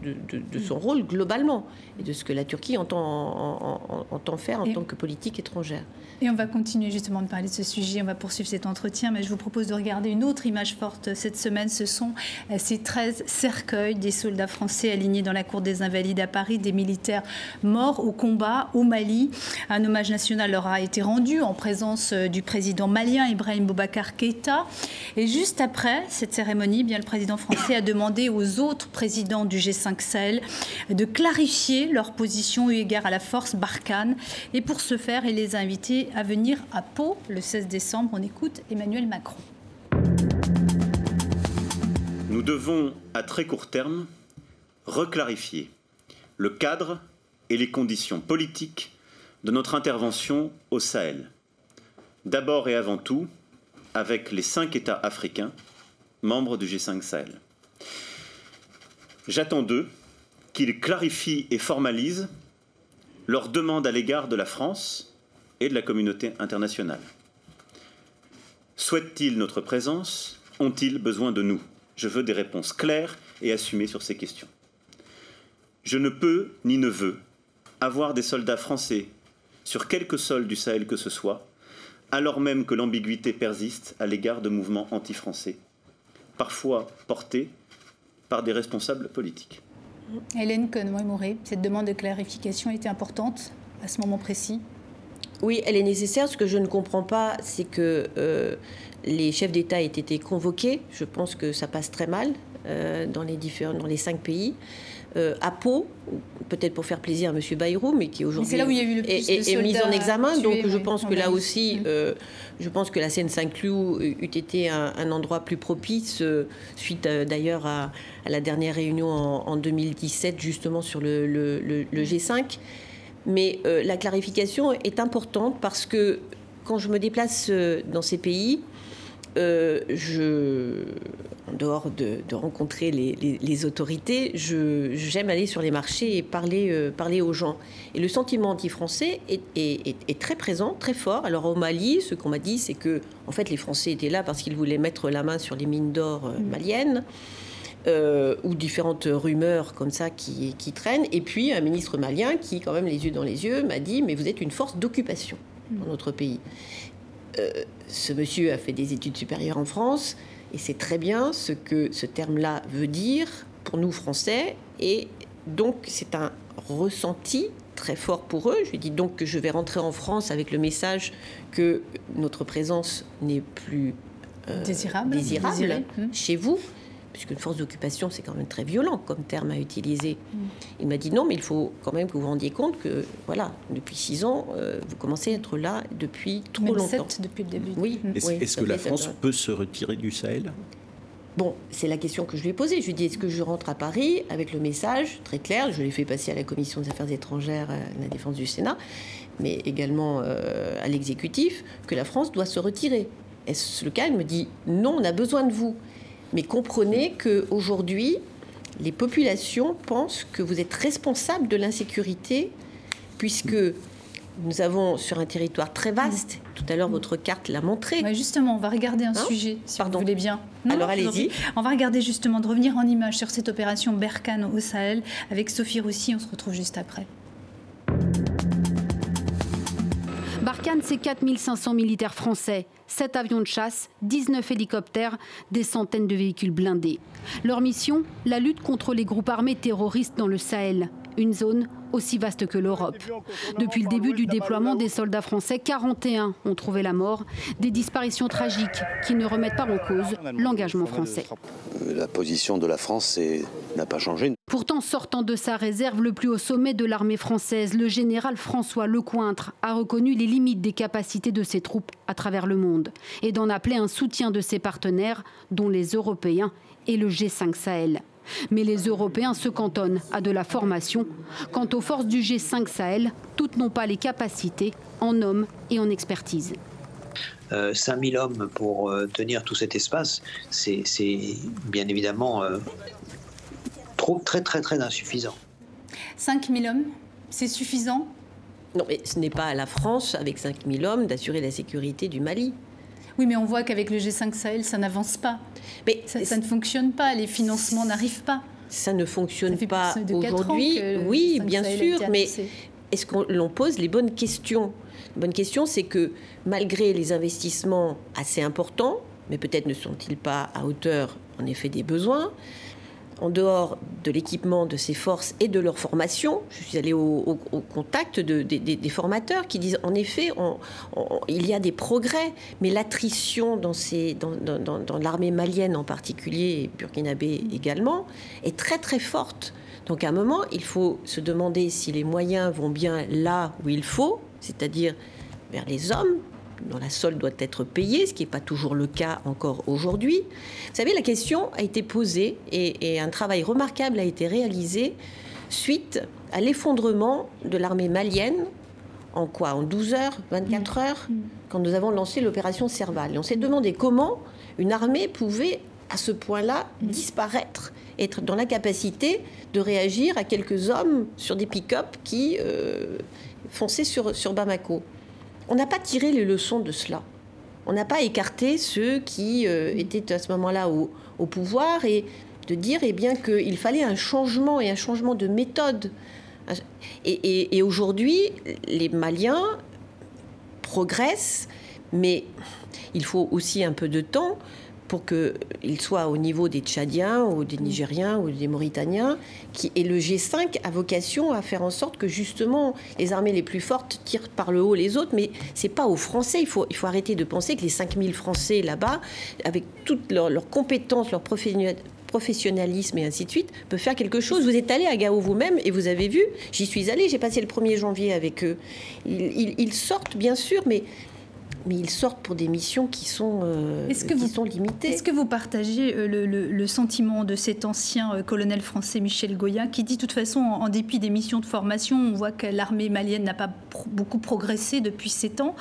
son rôle globalement et de ce que la Turquie entend, entend faire en tant que politique étrangère. Et on va continuer justement de parler de ce sujet, on va poursuivre cet entretien, mais je vous propose de regarder une autre image forte cette semaine. Ce sont euh, ces 13 cercueils des soldats français alignés dans la cour des Invalides à Paris, des militaires morts au combat au Mali. Un hommage national leur a été rendu en présence euh, du président malien Ibrahim Boubacar Keïta. Et juste après cette cérémonie, bien, le président français a demandé aux autres présidents du G5 Sahel de clarifier leur position eu égard à la force Barkhane. Et pour ce faire, il les a invités à venir à Pau le 16 décembre. On écoute Emmanuel Macron. Nous devons, à très court terme, reclarifier le cadre et les conditions politiques de notre intervention au Sahel. D'abord et avant tout, avec les cinq États africains, membres du G5 Sahel. J'attends d'eux qu'ils clarifient et formalisent leurs demandes à l'égard de la France et de la communauté internationale. Souhaitent-ils notre présence? Ont-ils besoin de nous? Je veux des réponses claires et assumées sur ces questions. Je ne peux ni ne veux avoir des soldats français sur quelque sol du Sahel que ce soit, alors même que l'ambiguïté persiste à l'égard de mouvements anti-français, parfois portés par des responsables politiques. Hélène Connoy-Moret, cette demande de clarification était importante à ce moment précis oui, elle est nécessaire. Ce que je ne comprends pas, c'est que euh, les chefs d'État aient été convoqués. Je pense que ça passe très mal euh, dans, les différents, dans les cinq pays. Euh, à Pau, peut-être pour faire plaisir à M. Bayrou, mais qui aujourd'hui est, mis en examen. donc je pense que là aussi, mm. je pense que la Seine-Saint-Cloud eût été un, endroit plus propice, suite d'ailleurs à, la dernière réunion en, 2017, justement sur le, le G5. Mais euh, la clarification est importante parce que quand je me déplace euh, dans ces pays, euh, je, en dehors de, rencontrer les, autorités, j'aime aller sur les marchés et parler, parler aux gens. Et le sentiment anti-français est, est, très présent, très fort. Alors au Mali, ce qu'on m'a dit, c'est que en fait les Français étaient là parce qu'ils voulaient mettre la main sur les mines d'or mmh. Euh, ou différentes rumeurs comme ça qui, traînent. Et puis un ministre malien qui, quand même les yeux dans les yeux, m'a dit Mais vous êtes une force d'occupation dans notre pays. Euh, ce monsieur a fait des études supérieures en France et c'est très bien ce que ce terme-là veut dire pour nous Français. Et donc c'est un ressenti très fort pour eux. Je lui dis donc que je vais rentrer en France avec le message que notre présence n'est plus euh, désirable, désirable chez vous puisqu'une force d'occupation, c'est quand même très violent comme terme à utiliser. Mm. Il m'a dit non, mais il faut quand même que vous vous rendiez compte que, voilà, depuis six ans, euh, vous commencez à être là depuis trop même longtemps. Sept depuis le début. Oui. Est-ce que la France peut se retirer du Sahel? Bon, c'est la question que je lui ai posée. Je lui ai dit est-ce que je rentre à Paris avec le message très clair? Je l'ai fait passer à la Commission des Affaires étrangères, à la Défense du Sénat, mais également euh, à l'exécutif, que la France doit se retirer. Est-ce le cas? Il me dit non, on a besoin de vous. Mais comprenez qu'aujourd'hui, les populations pensent que vous êtes responsable de l'insécurité, puisque nous avons sur un territoire très vaste, tout à l'heure votre carte l'a montré. justement, on va regarder un hein sujet, si vous voulez bien. Alors allez-y. On va regarder justement, de revenir en image sur cette opération Berkane au Sahel avec Sophie Roussy, on se retrouve juste après. Barkhane, c'est 4500 militaires français, 7 avions de chasse, 19 hélicoptères, des centaines de véhicules blindés. Leur mission La lutte contre les groupes armés terroristes dans le Sahel, une zone aussi vaste que l'Europe. Depuis le début du déploiement des soldats français, 41 ont trouvé la mort, des disparitions tragiques qui ne remettent pas en cause l'engagement français. La position de la France n'a pas changé. Pourtant, sortant de sa réserve le plus haut sommet de l'armée française, le général François Lecointre a reconnu les limites des capacités de ses troupes à travers le monde et d'en appeler un soutien de ses partenaires, dont les Européens et le G5 Sahel. Mais les Européens se cantonnent à de la formation. Quant aux forces du G5 Sahel, toutes n'ont pas les capacités en hommes et en expertise. 5000 euh, hommes pour euh, tenir tout cet espace, c'est bien évidemment euh, trop, très très très insuffisant. 5000 hommes, c'est suffisant? Non, mais ce n'est pas à la France, avec 5000 hommes, d'assurer la sécurité du Mali. Oui, mais on voit qu'avec le G5 Sahel, ça n'avance pas. Mais ça, ne fonctionne pas, les financements n'arrivent pas. Ça ne fonctionne pas aujourd'hui. Oui, bien sûr, mais est-ce qu'on pose les bonnes questions La bonne question, c'est que malgré les investissements assez importants, mais peut-être ne sont-ils pas à hauteur en effet des besoins, en dehors de l'équipement de ces forces et de leur formation, je suis allée au, contact de, des formateurs qui disent en effet, il y a des progrès, mais l'attrition dans, dans, dans, l'armée malienne en particulier et burkinabé également est très très forte. Donc à un moment, il faut se demander si les moyens vont bien là où il faut, c'est-à-dire vers les hommes, dont la solde doit être payée, ce qui n'est pas toujours le cas encore aujourd'hui. Vous savez, la question a été posée et, un travail remarquable a été réalisé suite à l'effondrement de l'armée malienne en quoi? En 12 heures, 24 mm. heures, mm. quand nous avons lancé l'opération Serval. Et on s'est demandé comment une armée pouvait à ce point-là mm. disparaître, être dans l'incapacité de réagir à quelques hommes sur des pick-up qui euh, fonçaient sur, sur Bamako on n'a pas tiré les leçons de cela. On n'a pas écarté ceux qui euh, étaient à ce moment-là au, pouvoir et de dire eh bien qu'il fallait un changement et un changement de méthode. Et, et aujourd'hui, les Maliens progressent, mais il faut aussi un peu de temps pour qu'il soit au niveau des Tchadiens ou des Nigériens ou des Mauritaniens, qui, et le G5 a vocation à faire en sorte que justement les armées les plus fortes tirent par le haut les autres, mais c'est pas aux Français. Il faut, il faut arrêter de penser que les 5000 Français là-bas, avec toutes leurs, compétences, leur professionnalisme et ainsi de suite, peuvent faire quelque chose. Vous êtes allé à Gao vous-même et vous avez vu, j'y suis allé, j'ai passé le 1er janvier avec eux. ils sortent bien sûr, mais mais ils sortent pour des missions qui sont, euh, qui vous, sont limitées. Est-ce que vous partagez euh, le, sentiment de cet ancien euh, colonel français Michel Goya, qui dit de toute façon, en, dépit des missions de formation, on voit que l'armée malienne n'a pas beaucoup progressé depuis sept ans,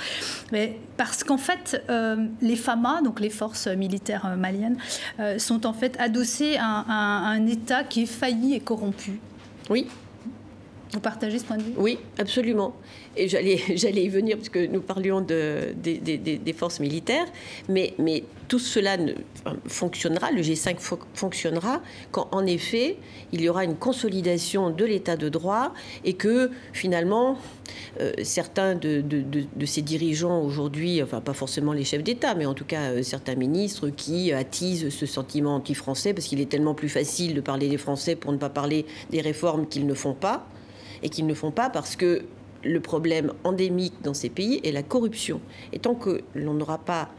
mais parce qu'en fait, les FAMA, donc les forces militaires maliennes, sont en fait adossées à, à un État qui est failli et corrompu. Oui, vous partagez ce point de vue? Oui, absolument. Et j'allais, y venir parce que nous parlions de, des, forces militaires, mais, tout cela ne, fonctionnera, le G5 fonctionnera quand en effet il y aura une consolidation de l'état de droit et que finalement euh, certains de, de, ces dirigeants aujourd'hui, enfin pas forcément les chefs d'État, mais en tout cas euh, certains ministres qui attisent ce sentiment anti-français parce qu'il est tellement plus facile de parler des Français pour ne pas parler des réformes qu'ils ne font pas et qu'ils ne font pas parce que le problème endémique dans ces pays est la corruption. Et tant que l'on n'aura pas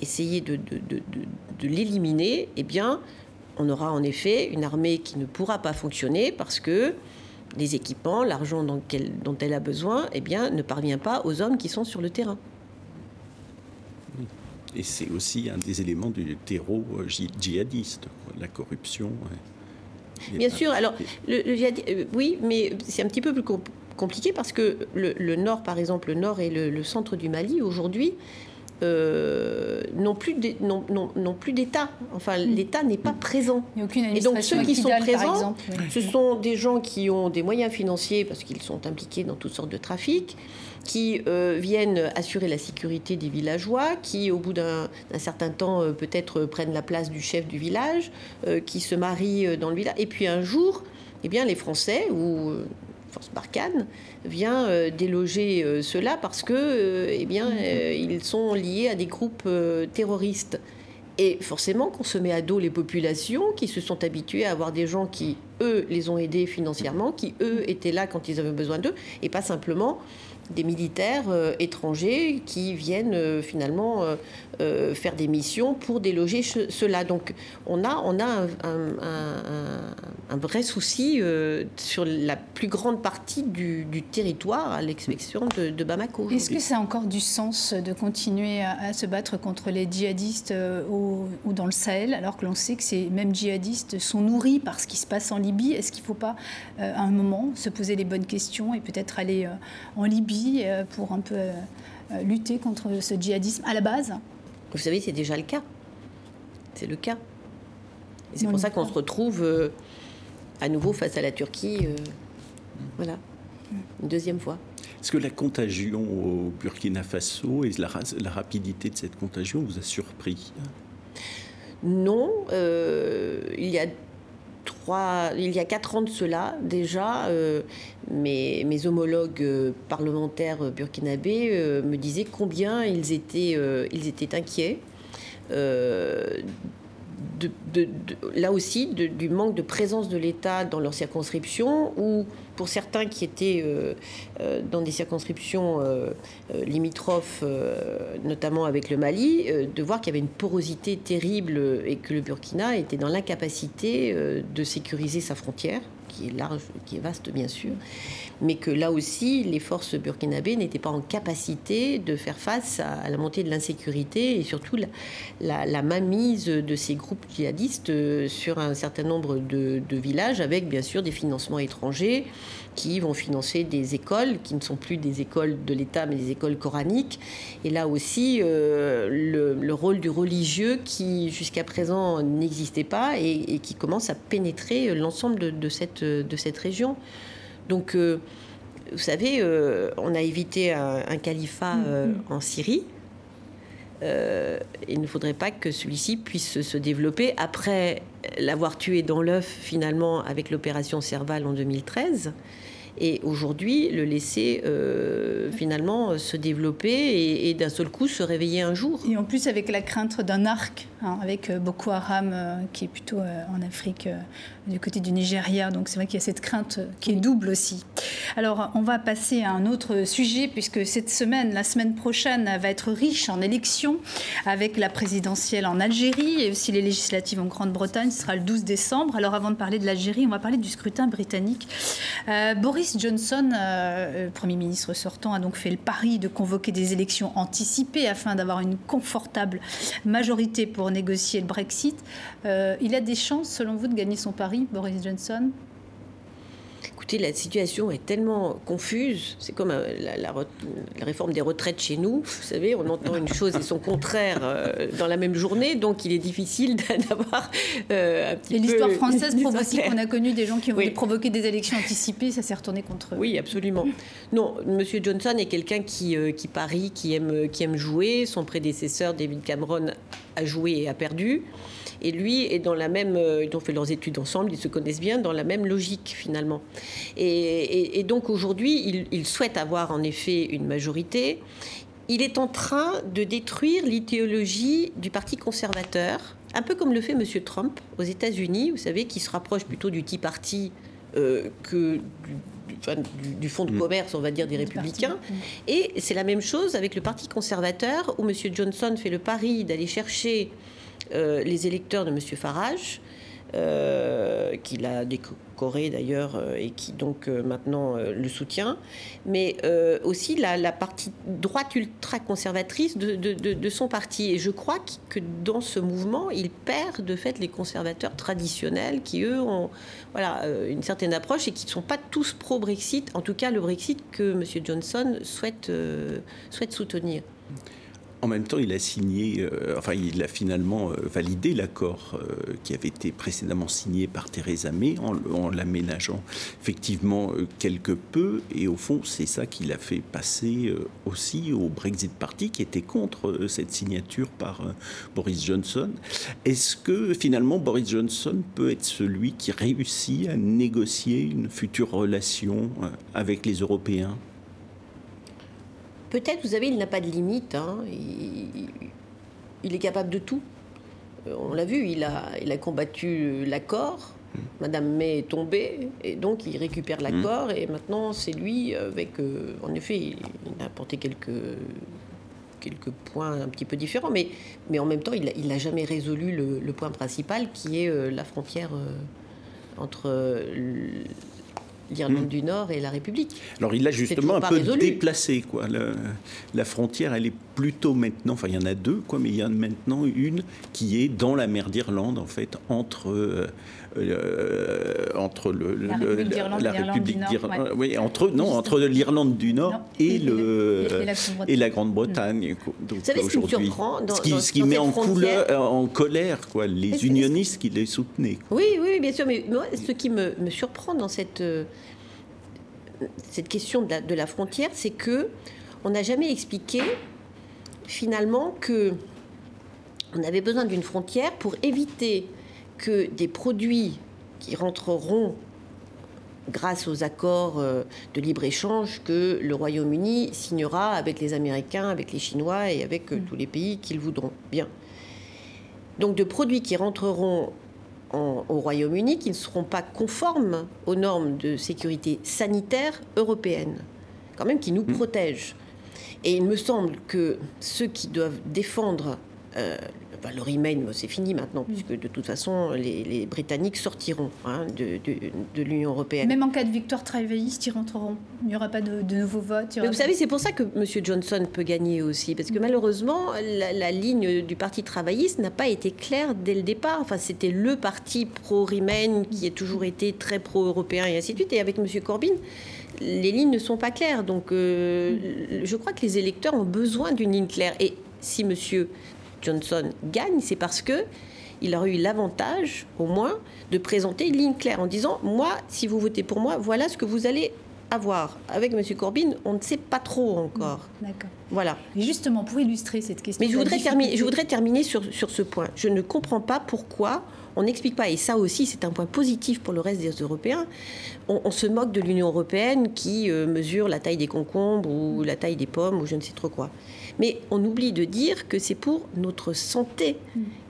essayé de, l'éliminer, eh bien, on aura en effet une armée qui ne pourra pas fonctionner parce que les équipements, l'argent dont, elle a besoin, eh bien, ne parvient pas aux hommes qui sont sur le terrain. Et c'est aussi un des éléments du terreau euh, djihadiste, la corruption. Bien sûr, alors, le, euh, oui, mais c'est un petit peu plus compliqué parce que le, nord, par exemple, le nord et le, centre du Mali, aujourd'hui, euh, n'ont plus d'État. Enfin, hmm. l'État n'est pas présent. Il n'y a aucune et donc ceux qui sont présents, ce sont des gens qui ont des moyens financiers parce qu'ils sont impliqués dans toutes sortes de trafics, qui euh, viennent assurer la sécurité des villageois, qui au bout d'un certain temps euh, peut-être prennent la place du chef du village, euh, qui se marient dans le village. Et puis un jour, eh bien, les Français ou Force Barkhane vient déloger cela parce que eh bien, ils sont liés à des groupes terroristes. Et forcément qu'on se met à dos les populations qui se sont habituées à avoir des gens qui, eux, les ont aidés financièrement, qui, eux, étaient là quand ils avaient besoin d'eux, et pas simplement des militaires euh, étrangers qui viennent euh, finalement euh, faire des missions pour déloger cela. Donc on a, on a un, vrai souci sur la plus grande partie du, territoire à l'exception de, Bamako. Est-ce que ça a encore du sens de continuer à, se battre contre les djihadistes ou dans le Sahel alors que l'on sait que ces mêmes djihadistes sont nourris par ce qui se passe en Libye? Est-ce qu'il ne faut pas à un moment se poser les bonnes questions et peut-être aller en Libye euh, pour un peu euh, lutter contre ce djihadisme à la base Vous savez, c'est déjà le cas. C'est le cas. Et c'est pour ça qu'on se retrouve euh, à nouveau face à la Turquie. voilà. Une deuxième fois. Est-ce que la contagion au Burkina Faso et la, la rapidité de cette contagion vous a surpris? Non. Euh, il y a trois, il y a quatre ans de cela déjà, euh, mes, mes, homologues euh, parlementaires burkinabés me disaient combien ils étaient, ils étaient inquiets de, là aussi du manque de présence de l'État dans leur circonscription, ou pour certains qui étaient euh, euh, dans des circonscriptions euh, limitrophes, notamment avec le Mali, de voir qu'il y avait une porosité terrible et que le Burkina était dans l'incapacité de sécuriser sa frontière, qui est large, qui est vaste bien sûr, mais que là aussi, les forces burkinabées n'étaient pas en capacité de faire face à, la montée de l'insécurité et surtout la, la, mainmise de ces groupes djihadistes euh, sur un certain nombre de, villages, avec bien sûr des financements étrangers qui vont financer des écoles qui ne sont plus des écoles de l'État mais des écoles coraniques. Et là aussi, euh, le, rôle du religieux qui jusqu'à présent n'existait pas et, qui commence à pénétrer l'ensemble de, cette, de cette région. Donc, euh, vous savez, euh, on a évité un, califat mm, euh, mm. en Syrie. Il ne faudrait pas que celui-ci puisse se développer après l'avoir tué dans l'œuf finalement avec l'opération Serval en 2013 et aujourd'hui le laisser euh, finalement se développer et, d'un seul coup se réveiller un jour. Et en plus avec la crainte d'un arc, hein, avec euh, Boko Haram euh, qui est plutôt en Afrique du côté du Nigeria, donc c'est vrai qu'il y a cette crainte qui est double aussi. Alors on va passer à un autre sujet puisque cette semaine, la semaine prochaine, va être riche en élections avec la présidentielle en Algérie et aussi les législatives en Grande-Bretagne, ce sera le 12 décembre. Alors avant de parler de l'Algérie, on va parler du scrutin britannique. Boris Johnson, euh, euh, Premier ministre sortant, a donc fait le pari de convoquer des élections anticipées afin d'avoir une confortable majorité pour négocier le Brexit. Euh, il a des chances, selon vous, de gagner son pari, Boris Johnson? La situation est tellement confuse. C'est comme euh, la, réforme des retraites chez nous. Vous savez, on entend une chose et son contraire euh, dans la même journée, donc il est difficile d'avoir euh, un petit peu... L'histoire française prouve aussi qu'on a connu des gens qui ont provoqué des élections anticipées, ça s'est retourné contre eux. Oui, absolument. Non, Monsieur Johnson est quelqu'un qui, qui parie, qui aime, qui aime jouer. Son prédécesseur, David Cameron, a joué et a perdu. Et lui est dans la même. Euh, ils ont fait leurs études ensemble, ils se connaissent bien, dans la même logique finalement. Et, donc aujourd'hui, il, souhaite avoir en effet une majorité. Il est en train de détruire l'idéologie du Parti conservateur, un peu comme le fait M. Trump aux États-Unis, vous savez, qui se rapproche plutôt du Tea Party euh, que du, du, fonds de mm. commerce, on va dire, des républicains. Et c'est la même chose avec le Parti conservateur, où M. Johnson fait le pari d'aller chercher euh, les électeurs de M. Farage, euh, qu'il a décoré d'ailleurs euh, et qui donc maintenant le soutient, mais aussi la, partie droite ultra-conservatrice de, son parti. Et je crois que dans ce mouvement, il perd de fait les conservateurs traditionnels qui, eux, ont voilà, une certaine approche et qui ne sont pas tous pro-Brexit, en tout cas le Brexit que M. Johnson souhaite soutenir. En même temps, il a signé, euh, enfin, il a finalement euh, validé l'accord euh, qui avait été précédemment signé par Theresa May en, l'aménageant effectivement quelque peu. Et au fond, c'est ça qu'il a fait passer aussi au Brexit Party qui était contre cette signature par Boris Johnson. Est-ce que finalement Boris Johnson peut être celui qui réussit à négocier une future relation avec les Européens? Peut-être, vous savez, il n'a pas de limite. Hein. Il, est capable de tout. Euh, on l'a vu, il a, il a combattu l'accord. Madame May est tombée et donc il récupère l'accord mm. et maintenant c'est lui avec, euh, en effet, il, a apporté quelques quelques points un petit peu différents, mais, mais en même temps, il n'a jamais résolu le, point principal qui est euh, la frontière entre l'Irlande hmm. du Nord et la République. Alors il a justement un peu déplacé quoi. la frontière, elle est plutôt maintenant, enfin il y en a deux quoi, mais il y en a maintenant une qui est dans la mer d'Irlande en fait entre euh, euh, entre le, la République d'Irlande, oui entre non entre l'Irlande du Nord et, le et, la Grande-Bretagne. Donc aujourd'hui, ce qui, ce qui met en, couleur, en colère quoi les unionistes qui les soutenaient. Oui oui bien sûr, mais moi ce qui me, me surprend dans cette cette question de la, frontière, c'est que on n'a jamais expliqué finalement que on avait besoin d'une frontière pour éviter que des produits qui rentreront grâce aux accords euh, de libre-échange que le Royaume-Uni signera avec les Américains, avec les Chinois et avec euh, mm. tous les pays qu'ils voudront. Bien. Donc de produits qui rentreront au Royaume-Uni qui ne seront pas conformes aux normes de sécurité sanitaire européennes, quand même qui nous mm. protègent. Et il me semble que ceux qui doivent défendre euh, le remain, c'est fini maintenant, mm. puisque de toute façon, les, Britanniques sortiront hein, de, l'Union européenne. Même en cas de victoire travailliste, ils rentreront. Il n'y aura pas de, nouveaux votes. vous savez, c'est pour ça que M. Johnson peut gagner aussi, parce que mm. malheureusement, la, ligne du Parti travailliste n'a pas été claire dès le départ. Enfin, c'était le parti pro-remain qui a toujours été très pro-européen et ainsi de suite. Et avec M. Corbyn, les lignes ne sont pas claires. Donc, euh, mm. je crois que les électeurs ont besoin d'une ligne claire. Et si Monsieur Johnson gagne, c'est parce que il aurait eu l'avantage, au moins, de présenter une ligne claire en disant Moi, si vous votez pour moi, voilà ce que vous allez avoir. Avec M. Corbyn, on ne sait pas trop encore. D'accord. Voilà. Et justement, pour illustrer cette question. Mais je voudrais, terminer, je voudrais terminer sur, sur ce point. Je ne comprends pas pourquoi on n'explique pas, et ça aussi c'est un point positif pour le reste des Européens, on, se moque de l'Union européenne qui euh, mesure la taille des concombres ou la taille des pommes ou je ne sais trop quoi. Mais on oublie de dire que c'est pour notre santé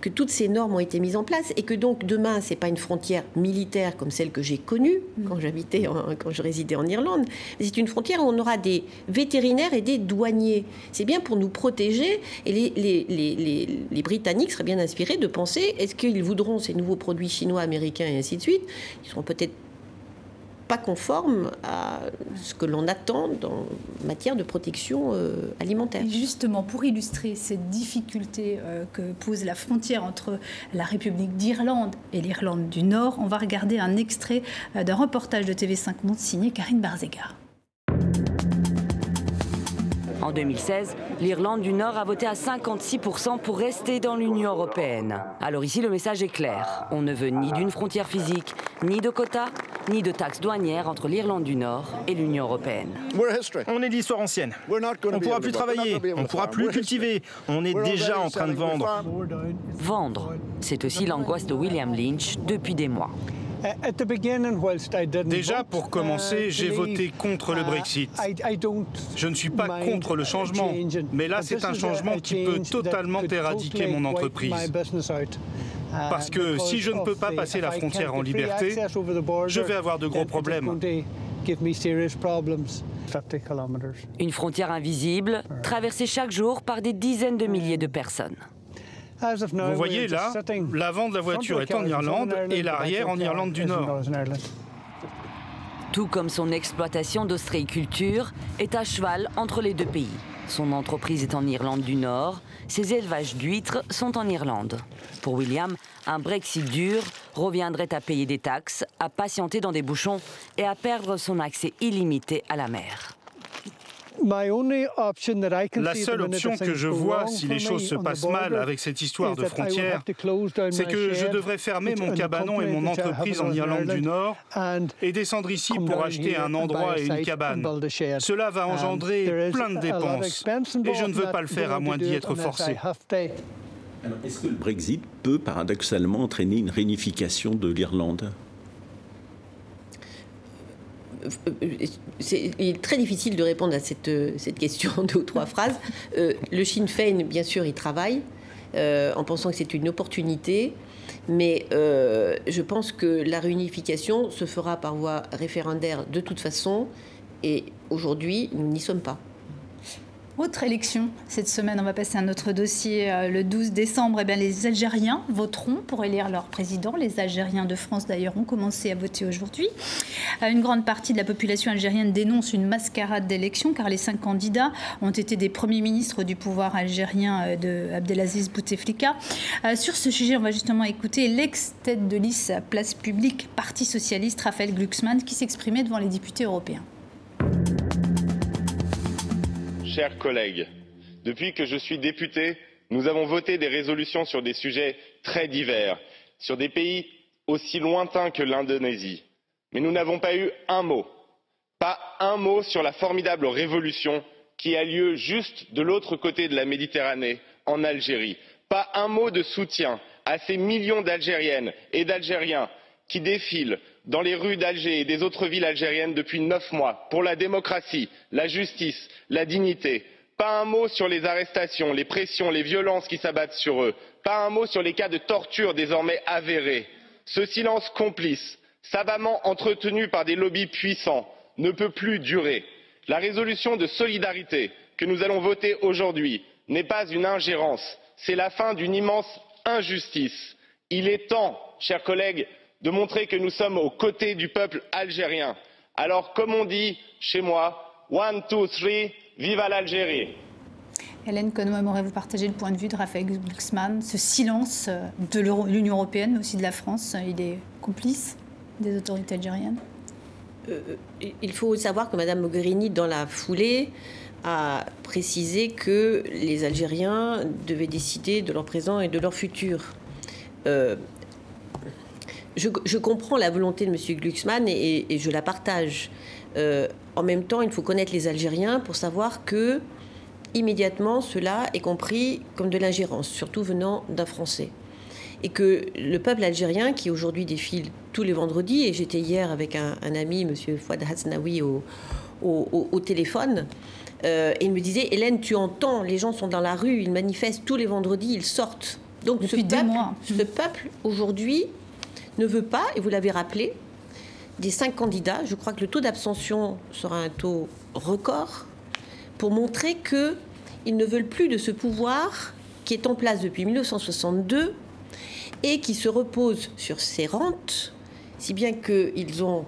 que toutes ces normes ont été mises en place et que donc demain, c'est pas une frontière militaire comme celle que j'ai connue quand j'habitais, quand je résidais en Irlande. C'est une frontière où on aura des vétérinaires et des douaniers. C'est bien pour nous protéger et les, les, les, les Britanniques seraient bien inspirés de penser est-ce qu'ils voudront nouveaux produits chinois, américains et ainsi de suite Ils seront peut-être pas conforme à ce que l'on attend en matière de protection euh, alimentaire. justement, pour illustrer cette difficulté euh, que pose la frontière entre la République d'Irlande et l'Irlande du Nord, on va regarder un extrait euh, d'un reportage de TV5 Monde signé Karine Barzega. En 2016, l'Irlande du Nord a voté à 56% pour rester dans l'Union européenne. Alors ici, le message est clair. On ne veut ni d'une frontière physique, ni de quotas, ni de taxes douanières entre l'Irlande du Nord et l'Union européenne. On est d'histoire ancienne. On ne pourra plus travailler, on ne pourra plus cultiver. On est déjà en train de vendre. Vendre, c'est aussi l'angoisse de William Lynch depuis des mois. Déjà, pour commencer, uh, j'ai voté contre le uh, Brexit. Je ne suis pas contre le changement, mais là, c'est un changement qui peut totalement éradiquer mon entreprise. Uh, Parce que si je ne peux pas passer la frontière en liberté, je vais avoir de gros problèmes. Une frontière invisible, traversée chaque jour par des dizaines de milliers de personnes. Vous voyez là, l'avant de la voiture est en Irlande et l'arrière en Irlande du Nord. Tout comme son exploitation d'ostréiculture est à cheval entre les deux pays. Son entreprise est en Irlande du Nord, ses élevages d'huîtres sont en Irlande. Pour William, un Brexit dur reviendrait à payer des taxes, à patienter dans des bouchons et à perdre son accès illimité à la mer. La seule option que je vois si les choses se passent mal avec cette histoire de frontière, c'est que je devrais fermer mon cabanon et mon entreprise en Irlande du Nord et descendre ici pour acheter un endroit et une cabane. Cela va engendrer plein de dépenses et je ne veux pas le faire à moins d'y être forcé. Est-ce que le Brexit peut paradoxalement entraîner une réunification de l'Irlande? Il est très difficile de répondre à cette, cette question en deux ou trois phrases. Euh, le Sinn Féin, bien sûr, il travaille euh, en pensant que c'est une opportunité. Mais euh, je pense que la réunification se fera par voie référendaire de toute façon. Et aujourd'hui, nous n'y sommes pas. Autre élection cette semaine, on va passer à notre dossier. Euh, le 12 décembre, eh bien, les Algériens voteront pour élire leur président. Les Algériens de France, d'ailleurs, ont commencé à voter aujourd'hui. Euh, une grande partie de la population algérienne dénonce une mascarade d'élection car les cinq candidats ont été des premiers ministres du pouvoir algérien euh, de Abdelaziz Bouteflika. Sur ce sujet, on va justement écouter l'ex-tête de liste Place Publique Parti Socialiste, Raphaël Glucksmann, qui s'exprimait devant les députés européens chers collègues, depuis que je suis député, nous avons voté des résolutions sur des sujets très divers, sur des pays aussi lointains que l'Indonésie. Mais nous n'avons pas eu un mot Pas un mot sur la formidable révolution qui a lieu juste de l'autre côté de la Méditerranée, en Algérie. Pas un mot de soutien à ces millions d'Algériennes et d'Algériens qui défilent dans les rues d'Alger et des autres villes algériennes depuis neuf mois pour la démocratie, la justice, la dignité. Pas un mot sur les arrestations, les pressions, les violences qui s'abattent sur eux. Pas un mot sur les cas de torture désormais avérés. Ce silence complice, savamment entretenu par des lobbies puissants, ne peut plus durer. La résolution de solidarité que nous allons voter aujourd'hui n'est pas une ingérence, c'est la fin d'une immense injustice. Il est temps, chers collègues, de montrer que nous sommes aux côtés du peuple algérien. Alors, comme on dit chez moi, one, two, three, vive l'Algérie. Hélène Conway, vous partagez le point de vue de Raphaël Glucksmann. Ce silence de l'Union européenne, mais aussi de la France, il est complice des autorités algériennes? Euh, Il faut savoir que Mme Mogherini, dans la foulée, a précisé que les Algériens devaient décider de leur présent et de leur futur. Euh, je, comprends la volonté de M. Glucksmann et, je la partage. Euh, en même temps, il faut connaître les Algériens pour savoir que immédiatement cela est compris comme de l'ingérence, surtout venant d'un Français. Et que le peuple algérien, qui aujourd'hui défile tous les vendredis, et j'étais hier avec un, ami, M. Fouad Hasnaoui, au, au, téléphone, euh, et il me disait Hélène, tu entends, les gens sont dans la rue, ils manifestent tous les vendredis, ils sortent. Donc Depuis ce mois. ce peuple aujourd'hui ne veut pas, et vous l'avez rappelé, des cinq candidats, je crois que le taux d'abstention sera un taux record, pour montrer qu'ils ne veulent plus de ce pouvoir qui est en place depuis 1962 et qui se repose sur ses rentes, si bien qu'ils ont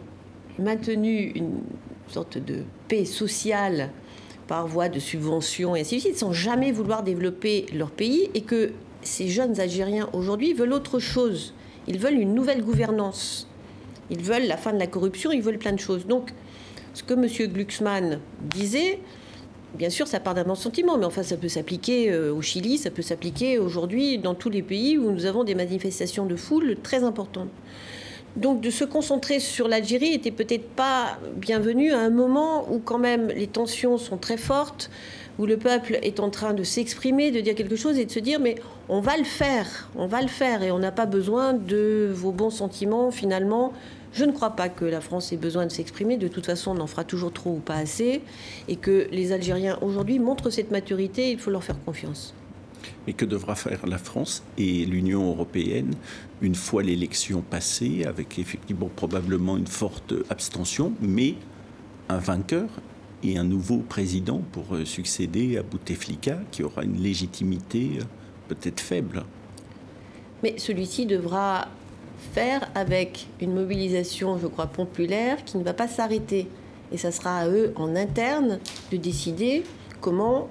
maintenu une sorte de paix sociale par voie de subventions et ainsi de suite, sans jamais vouloir développer leur pays, et que ces jeunes Algériens aujourd'hui veulent autre chose. Ils veulent une nouvelle gouvernance. Ils veulent la fin de la corruption, ils veulent plein de choses. Donc, ce que M. Glucksmann disait, bien sûr, ça part d'un bon sentiment, mais enfin, ça peut s'appliquer euh, au Chili, ça peut s'appliquer aujourd'hui dans tous les pays où nous avons des manifestations de foule très importantes. Donc, de se concentrer sur l'Algérie était peut-être pas bienvenu à un moment où, quand même, les tensions sont très fortes où le peuple est en train de s'exprimer, de dire quelque chose et de se dire mais on va le faire, on va le faire et on n'a pas besoin de vos bons sentiments finalement. Je ne crois pas que la France ait besoin de s'exprimer. De toute façon, on en fera toujours trop ou pas assez. Et que les Algériens aujourd'hui montrent cette maturité. Il faut leur faire confiance. Mais que devra faire la France et l'Union européenne une fois l'élection passée, avec effectivement probablement une forte abstention, mais un vainqueur et un nouveau président pour euh, succéder à Bouteflika, qui aura une légitimité euh, peut-être faible. Mais celui-ci devra faire avec une mobilisation, je crois, populaire qui ne va pas s'arrêter. Et ça sera à eux, en interne, de décider comment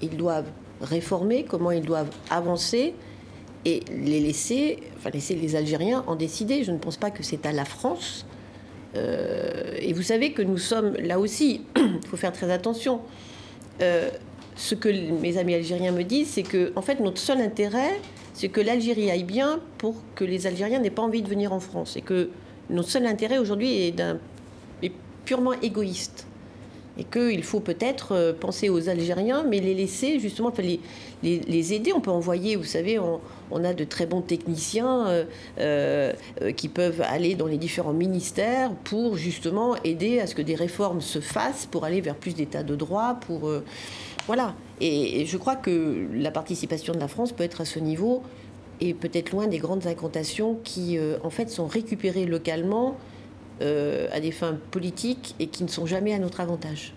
ils doivent réformer, comment ils doivent avancer et les laisser, enfin laisser les Algériens en décider. Je ne pense pas que c'est à la France euh, et vous savez que nous sommes là aussi, il faut faire très attention. Euh, ce que mes amis algériens me disent, c'est que en fait notre seul intérêt, c'est que l'Algérie aille bien pour que les Algériens n'aient pas envie de venir en France. Et que notre seul intérêt aujourd'hui est, est purement égoïste et qu'il faut peut-être euh, penser aux Algériens, mais les laisser justement, les, les, aider. On peut envoyer, vous savez, on, a de très bons techniciens euh, euh, qui peuvent aller dans les différents ministères pour justement aider à ce que des réformes se fassent, pour aller vers plus d'état de droit, pour voilà. Et, je crois que la participation de la France peut être à ce niveau et peut-être loin des grandes incantations qui, en fait, sont récupérées localement euh, à des fins politiques et qui ne sont jamais à notre avantage.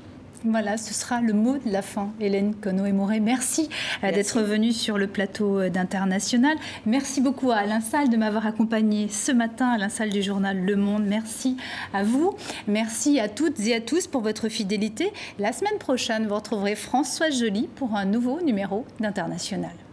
Voilà, ce sera le mot de la fin. Hélène Conno-Moret, merci, euh, d'être venue sur le plateau euh, d'International. Merci beaucoup à Alain Salle de m'avoir accompagné ce matin, Alain Salle du journal Le Monde. Merci à vous. Merci à toutes et à tous pour votre fidélité. La semaine prochaine, vous retrouverez François Joly pour un nouveau numéro d'International.